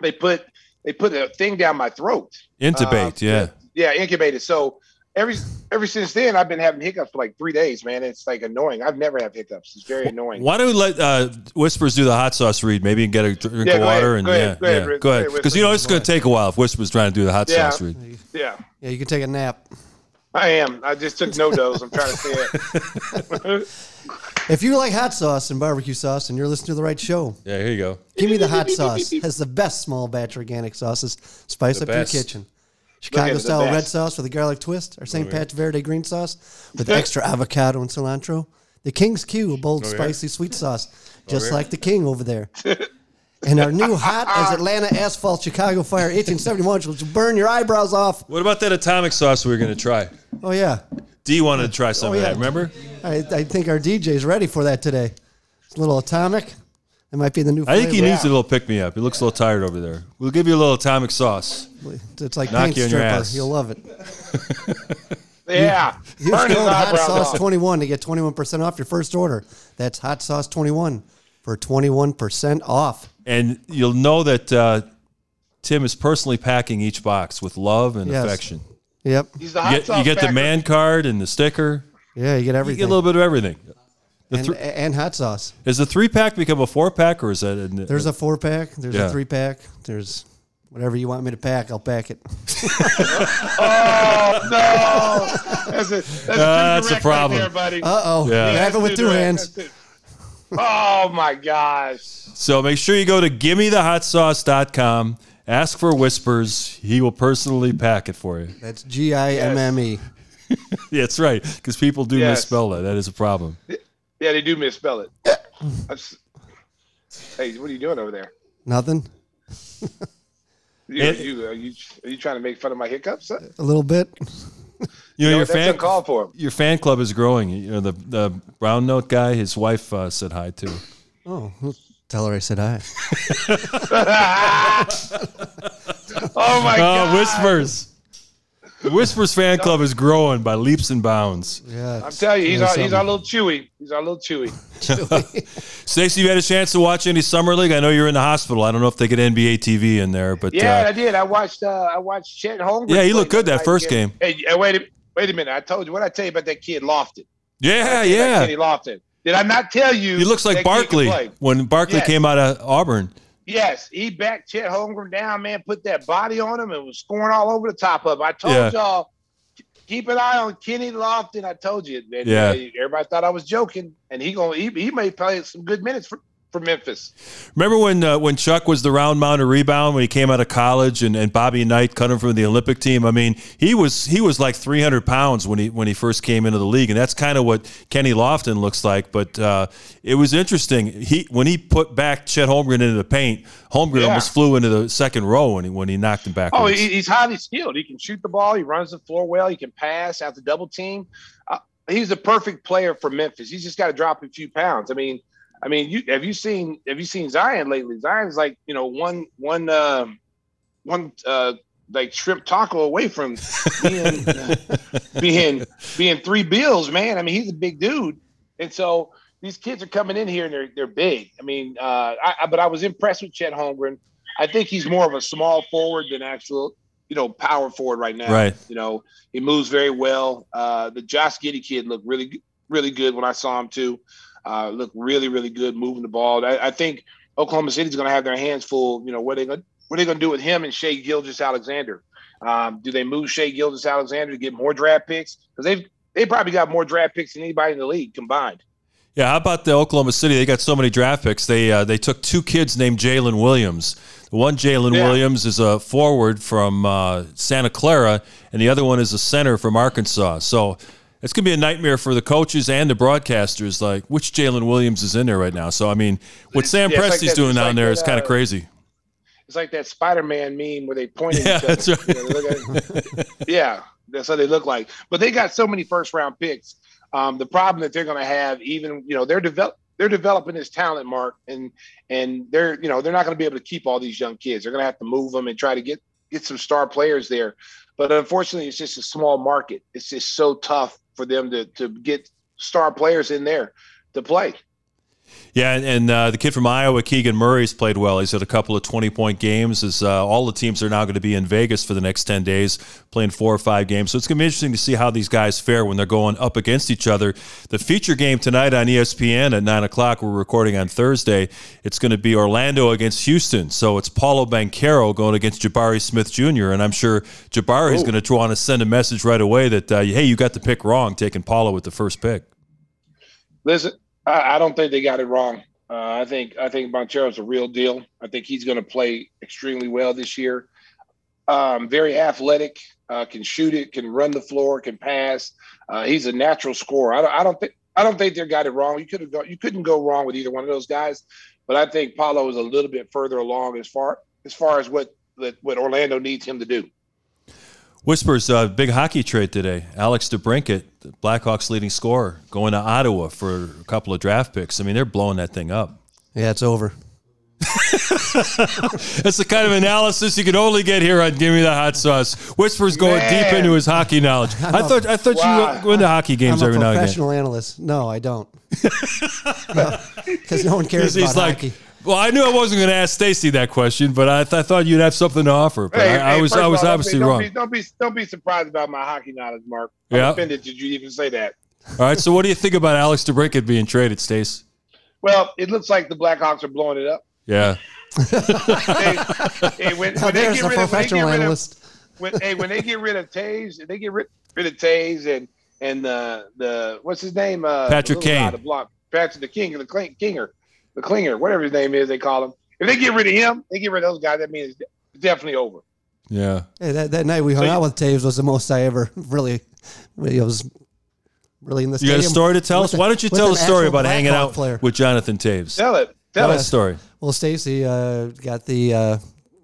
They put they put a thing down my throat. intubate. Uh, yeah. Yeah, incubated. So every ever since then, I've been having hiccups for like three days, man. It's like annoying. I've never had hiccups. It's very annoying. Why don't we let uh, Whispers do the hot sauce read? Maybe and get a drink Yeah, of water ahead, and go ahead, yeah, go ahead, yeah, go go ahead. ahead, Because you know it's going to take a while if Whispers trying to do the hot Yeah. sauce read. Yeah, Yeah, you can take a nap. I am. I just took no dose. I'm trying to say it. If you like hot sauce and barbecue sauce and you're listening to the right show, Yeah, here you go. Give Me the Hot Sauce has the best small batch organic sauces. Spice The up best. your kitchen. Chicago style red sauce with a garlic twist, or St. Oh, Pat's Verde green sauce with extra avocado and cilantro. The King's Q, a bold, oh, yeah. spicy sweet sauce, oh, just yeah. like the King over there. and our new hot as Atlanta asphalt Chicago fire 1871, which will burn your eyebrows off. What about that atomic sauce we were going to try? Oh, yeah. D wanted to try some Oh, of yeah. that. Remember? I, I think our DJ's ready for that today. It's a little atomic. It might be the new I think he flavor. needs a little pick me up. He looks a little tired over there. We'll give you a little atomic sauce. It's like Knock paint you on your stripper. ass. You'll love it. Yeah, Use burn his code Hot Sauce 21 to get 21% off your first order. That's Hot Sauce 21 for 21% off. And you'll know that uh, Tim is personally packing each box with love and Yes. affection. Yep. He's the You hot get, sauce you get the man card and the sticker. Yeah, you get everything. You get a little bit of everything. The and, thr- and hot sauce. Has the three pack become a four pack, or is that? A, There's a four pack. There's Yeah. a three pack. There's whatever you want me to pack, I'll pack it. Oh no, that's a that's, Uh, that's a problem. right there, buddy. Uh oh. Yeah. have it with That's two hands. It. Oh my gosh. So make sure you go to gimmethehotsauce.com. Ask for Whispers. He will personally pack it for you. That's G I M M E. Yeah, that's right. Because people do Yes. misspell that. That is a problem. Yeah, they do misspell it. Hey, what are you doing over there? Nothing. You, It- you, are you are you trying to make fun of my hiccups? You A little bit. You know, know, your fan uncalled for. your fan club is growing. You know, the the brown note guy, his wife uh, said hi too. Oh, well, tell her I said hi. Oh my Oh, god! Whispers. The Whispers fan club is growing by leaps and bounds. Yeah. I'm telling you, he's Yeah, our, he's our little chewy. He's our little chewy. Stacy, you had a chance to watch any summer league? I know you're in the hospital. I don't know if they get NBA TV in there, but Yeah, uh, I did. I watched. Uh, I watched Chet Holmgren. Yeah, he looked good that first game. Hey, hey, wait a wait a minute. I told you what I tell you about that kid Lofton. yeah, yeah. Kenny Lofton. Did I not tell you? He looks like that Barkley when Barkley Yes. came out of Auburn. Yes, he backed Chet Holmgren down, man. Put that body on him and was scoring all over the top of him. I told Yeah. y'all, keep an eye on Kenny Lofton. I told you. And, Yeah. everybody thought I was joking, and he going he, he may play some good minutes for, for Memphis. Remember when uh, when Chuck was the round mound of rebound when he came out of college and, and Bobby Knight cut him from the Olympic team? I mean, he was he was like 300 pounds when he when he first came into the league, and that's kind of what Kenny Lofton looks like. But uh, it was interesting. He when he put back Chet Holmgren into the paint, Holmgren Yeah. almost flew into the second row when he when he knocked him back. Oh, he's highly skilled. He can shoot the ball. He runs the floor well. He can pass out the double team. Uh, he's the perfect player for Memphis. He's just got to drop a few pounds. I mean, I mean, you have you seen have you seen Zion lately? Zion's like you know one one uh, one uh, like shrimp taco away from being being being three bills, man. I mean, he's a big dude, and so these kids are coming in here and they're they're big. I mean, uh, I, I, but I was impressed with Chet Holmgren. I think he's more of a small forward than actual, you know, power forward right now. Right. You know, he moves very well. Uh, the Josh Giddey kid looked really really good when I saw him too. Uh, looked really really good moving the ball. I, I think Oklahoma City's going to have their hands full. You know, what they going what are they going to do with him and Shai Gilgeous-Alexander? Um, do they move Shai Gilgeous-Alexander to get more draft picks? Because they've they probably got more draft picks than anybody in the league combined. Yeah, how about the Oklahoma City? They got so many draft picks. They uh, they took two kids named Jalen Williams. One Jalen yeah. Williams is a forward from uh, Santa Clara, and the other one is a center from Arkansas. So it's gonna be a nightmare for the coaches and the broadcasters. Like which Jalen Williams is in there right now? So I mean, what Sam yeah, Presti's like doing down like there that, is kind of uh, crazy. It's like that Spider-Man meme where they point at yeah, each other. That's right. You know, yeah, that's how they look like. But they got so many first-round picks. Um, the problem that they're going to have, even you know, they're develop they're developing this talent, Mark, and and they're you know they're not going to be able to keep all these young kids. They're going to have to move them and try to get get some star players there. But unfortunately, it's just a small market. It's just so tough for them to to get star players in there to play. Yeah, and, and uh, the kid from Iowa, Keegan Murray's played well. He's had a couple of 20 point games. As uh, all the teams are now going to be in Vegas for the next 10 days, playing four or five games. So it's going to be interesting to see how these guys fare when they're going up against each other. The feature game tonight on ESPN at 9 o'clock, we're recording on Thursday. It's going to be Orlando against Houston. So it's Paolo Banchero going against Jabari Smith Jr. And I'm sure Jabari is going to want to send a message right away that, uh, hey, you got the pick wrong, taking Paolo with the first pick. Listen, I, I don't think they got it wrong. Uh, I think I think Banchero's a real deal. I think he's going to play extremely well this year. Um, very athletic, uh, can shoot it, can run the floor, can pass. Uh, he's a natural scorer. I don't, I don't think I don't think they got it wrong. You could have you couldn't go wrong with either one of those guys. But I think Paolo is a little bit further along as far as far as what what Orlando needs him to do. Whispers, uh, big hockey trade today. Alex DeBrincat, the Blackhawks leading scorer, going to Ottawa for a couple of draft picks. I mean, they're blowing that thing up. Yeah, it's over. That's the kind of analysis you can only get here on Give Me the Hot Sauce. Whispers going Man. deep into his hockey knowledge. I'm I thought a, I thought wow. you go into hockey games I'm every now and again. Professional analyst. No, I don't. Because no, no, one cares he's, about he's hockey. Like, well, I knew I wasn't going to ask Stacy that question, but I, th- I, thought you'd have something to offer. But hey, I, I was I was all, obviously don't wrong. Be, don't be don't be surprised about my hockey knowledge, Mark. I'm yeah. offended did you even say that. All right, so what do you think about Alex DeBrincat being traded, Stace? Well, it looks like the Blackhawks are blowing it up. Yeah. hey, hey, when, when they get rid of, professional analyst. when, hey, when they get rid of Toews, they get rid, rid of Toews and and the the what's his name? Uh, Patrick Kane. The block, Patrick the King, of the Kinger, the Klinger, whatever his name is, they call him. If they get rid of him, they get rid of those guys. That means it's definitely over. Yeah. Hey, that, that night we hung so, out with Toews was the most I ever really. It was really in the. You got a story to tell us? Why don't you tell a story about hanging out player. with Jonathan Toews? Tell it. Tell us a story. Well, Stacy uh, got the uh,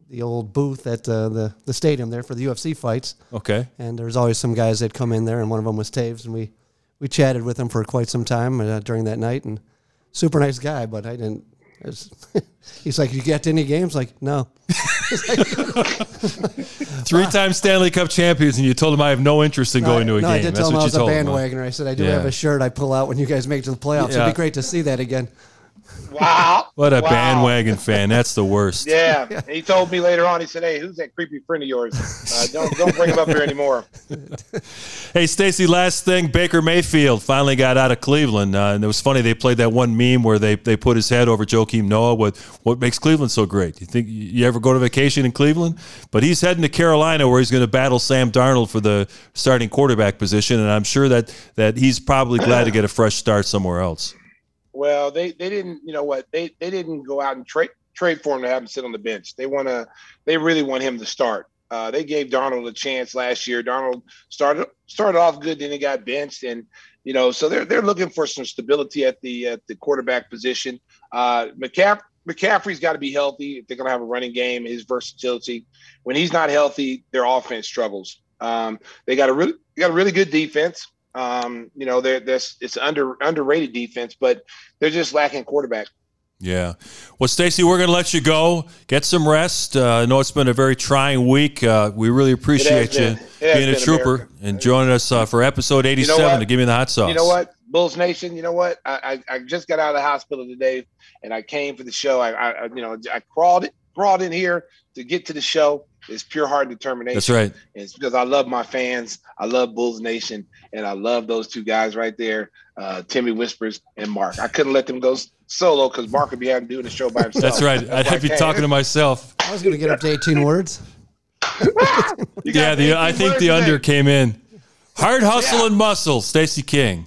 the old booth at uh, the the stadium there for the UFC fights. Okay. And there's always some guys that come in there, and one of them was Toews, and we we chatted with him for quite some time uh, during that night, and super nice guy. But I didn't he's like, you get to any games? Like, no. Three-time Stanley Cup champions, and you told him I have no interest in going to a no, game. I did That's tell him I was a bandwagoner. Him, I said I do yeah. have a shirt I pull out when you guys make it to the playoffs. Yeah. It'd be great to see that again. Wow. What a wow. bandwagon fan. That's the worst. Yeah. He told me later on, he said, Hey, who's that creepy friend of yours? Uh, don't, don't bring him up here anymore. hey, Stacy, last thing Baker Mayfield finally got out of Cleveland. Uh, and it was funny, they played that one meme where they, they put his head over Joakim Noah with what makes Cleveland so great. You think you ever go to vacation in Cleveland? But he's heading to Carolina where he's going to battle Sam Darnold for the starting quarterback position. And I'm sure that, that he's probably glad to get a fresh start somewhere else. Well, they they didn't. You know what? They they didn't go out and trade trade for him to have him sit on the bench. They want to. They really want him to start. Uh, they gave Darnold a chance last year. Darnold started started off good, then he got benched, and you know, so they're they're looking for some stability at the at the quarterback position. Uh, McCaff- McCaffrey's got to be healthy if they're going to have a running game. His versatility. When he's not healthy, their offense struggles. Um, they got a really got a really good defense. Um, you know, they're this it's under underrated defense, but they're just lacking quarterback Yeah. Well, Stacy, we're going to let you go. Get some rest. Uh, I know it's been a very trying week. Uh, we really appreciate you been. Being a trooper America. and joining us uh, for episode 87 what? to Give Me the Hot Sauce. You know what, Bulls Nation? You know what? I, I, I just got out of the hospital today, and I came for the show. I, I I- you know I crawled crawled in here to get to the show. It's pure heart determination. That's right. And it's because I love my fans. I love Bulls Nation, and I love those two guys right there, uh, Timmy Whispers and Mark. I couldn't let them go solo because Mark would be having doing the show by himself. That's right. I'd why have I you talking to myself. I was going to get up to 18 words. Yeah, the, I think words the today. under came in. Hard hustle Yeah. and muscle, Stacy King.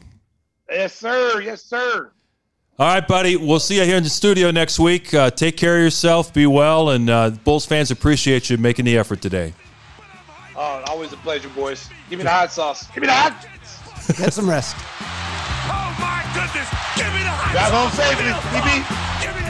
Yes, sir. Yes, sir. All right, buddy. We'll see you here in the studio next week. Uh, take care of yourself. Be well. And uh, Bulls fans appreciate you making the effort today. Oh, always a pleasure, boys. Give me the hot sauce. Give me the hot. Get some rest. Oh my goodness! Give me the hot Drive home sauce. safely, Give me the DB. sauce. Give me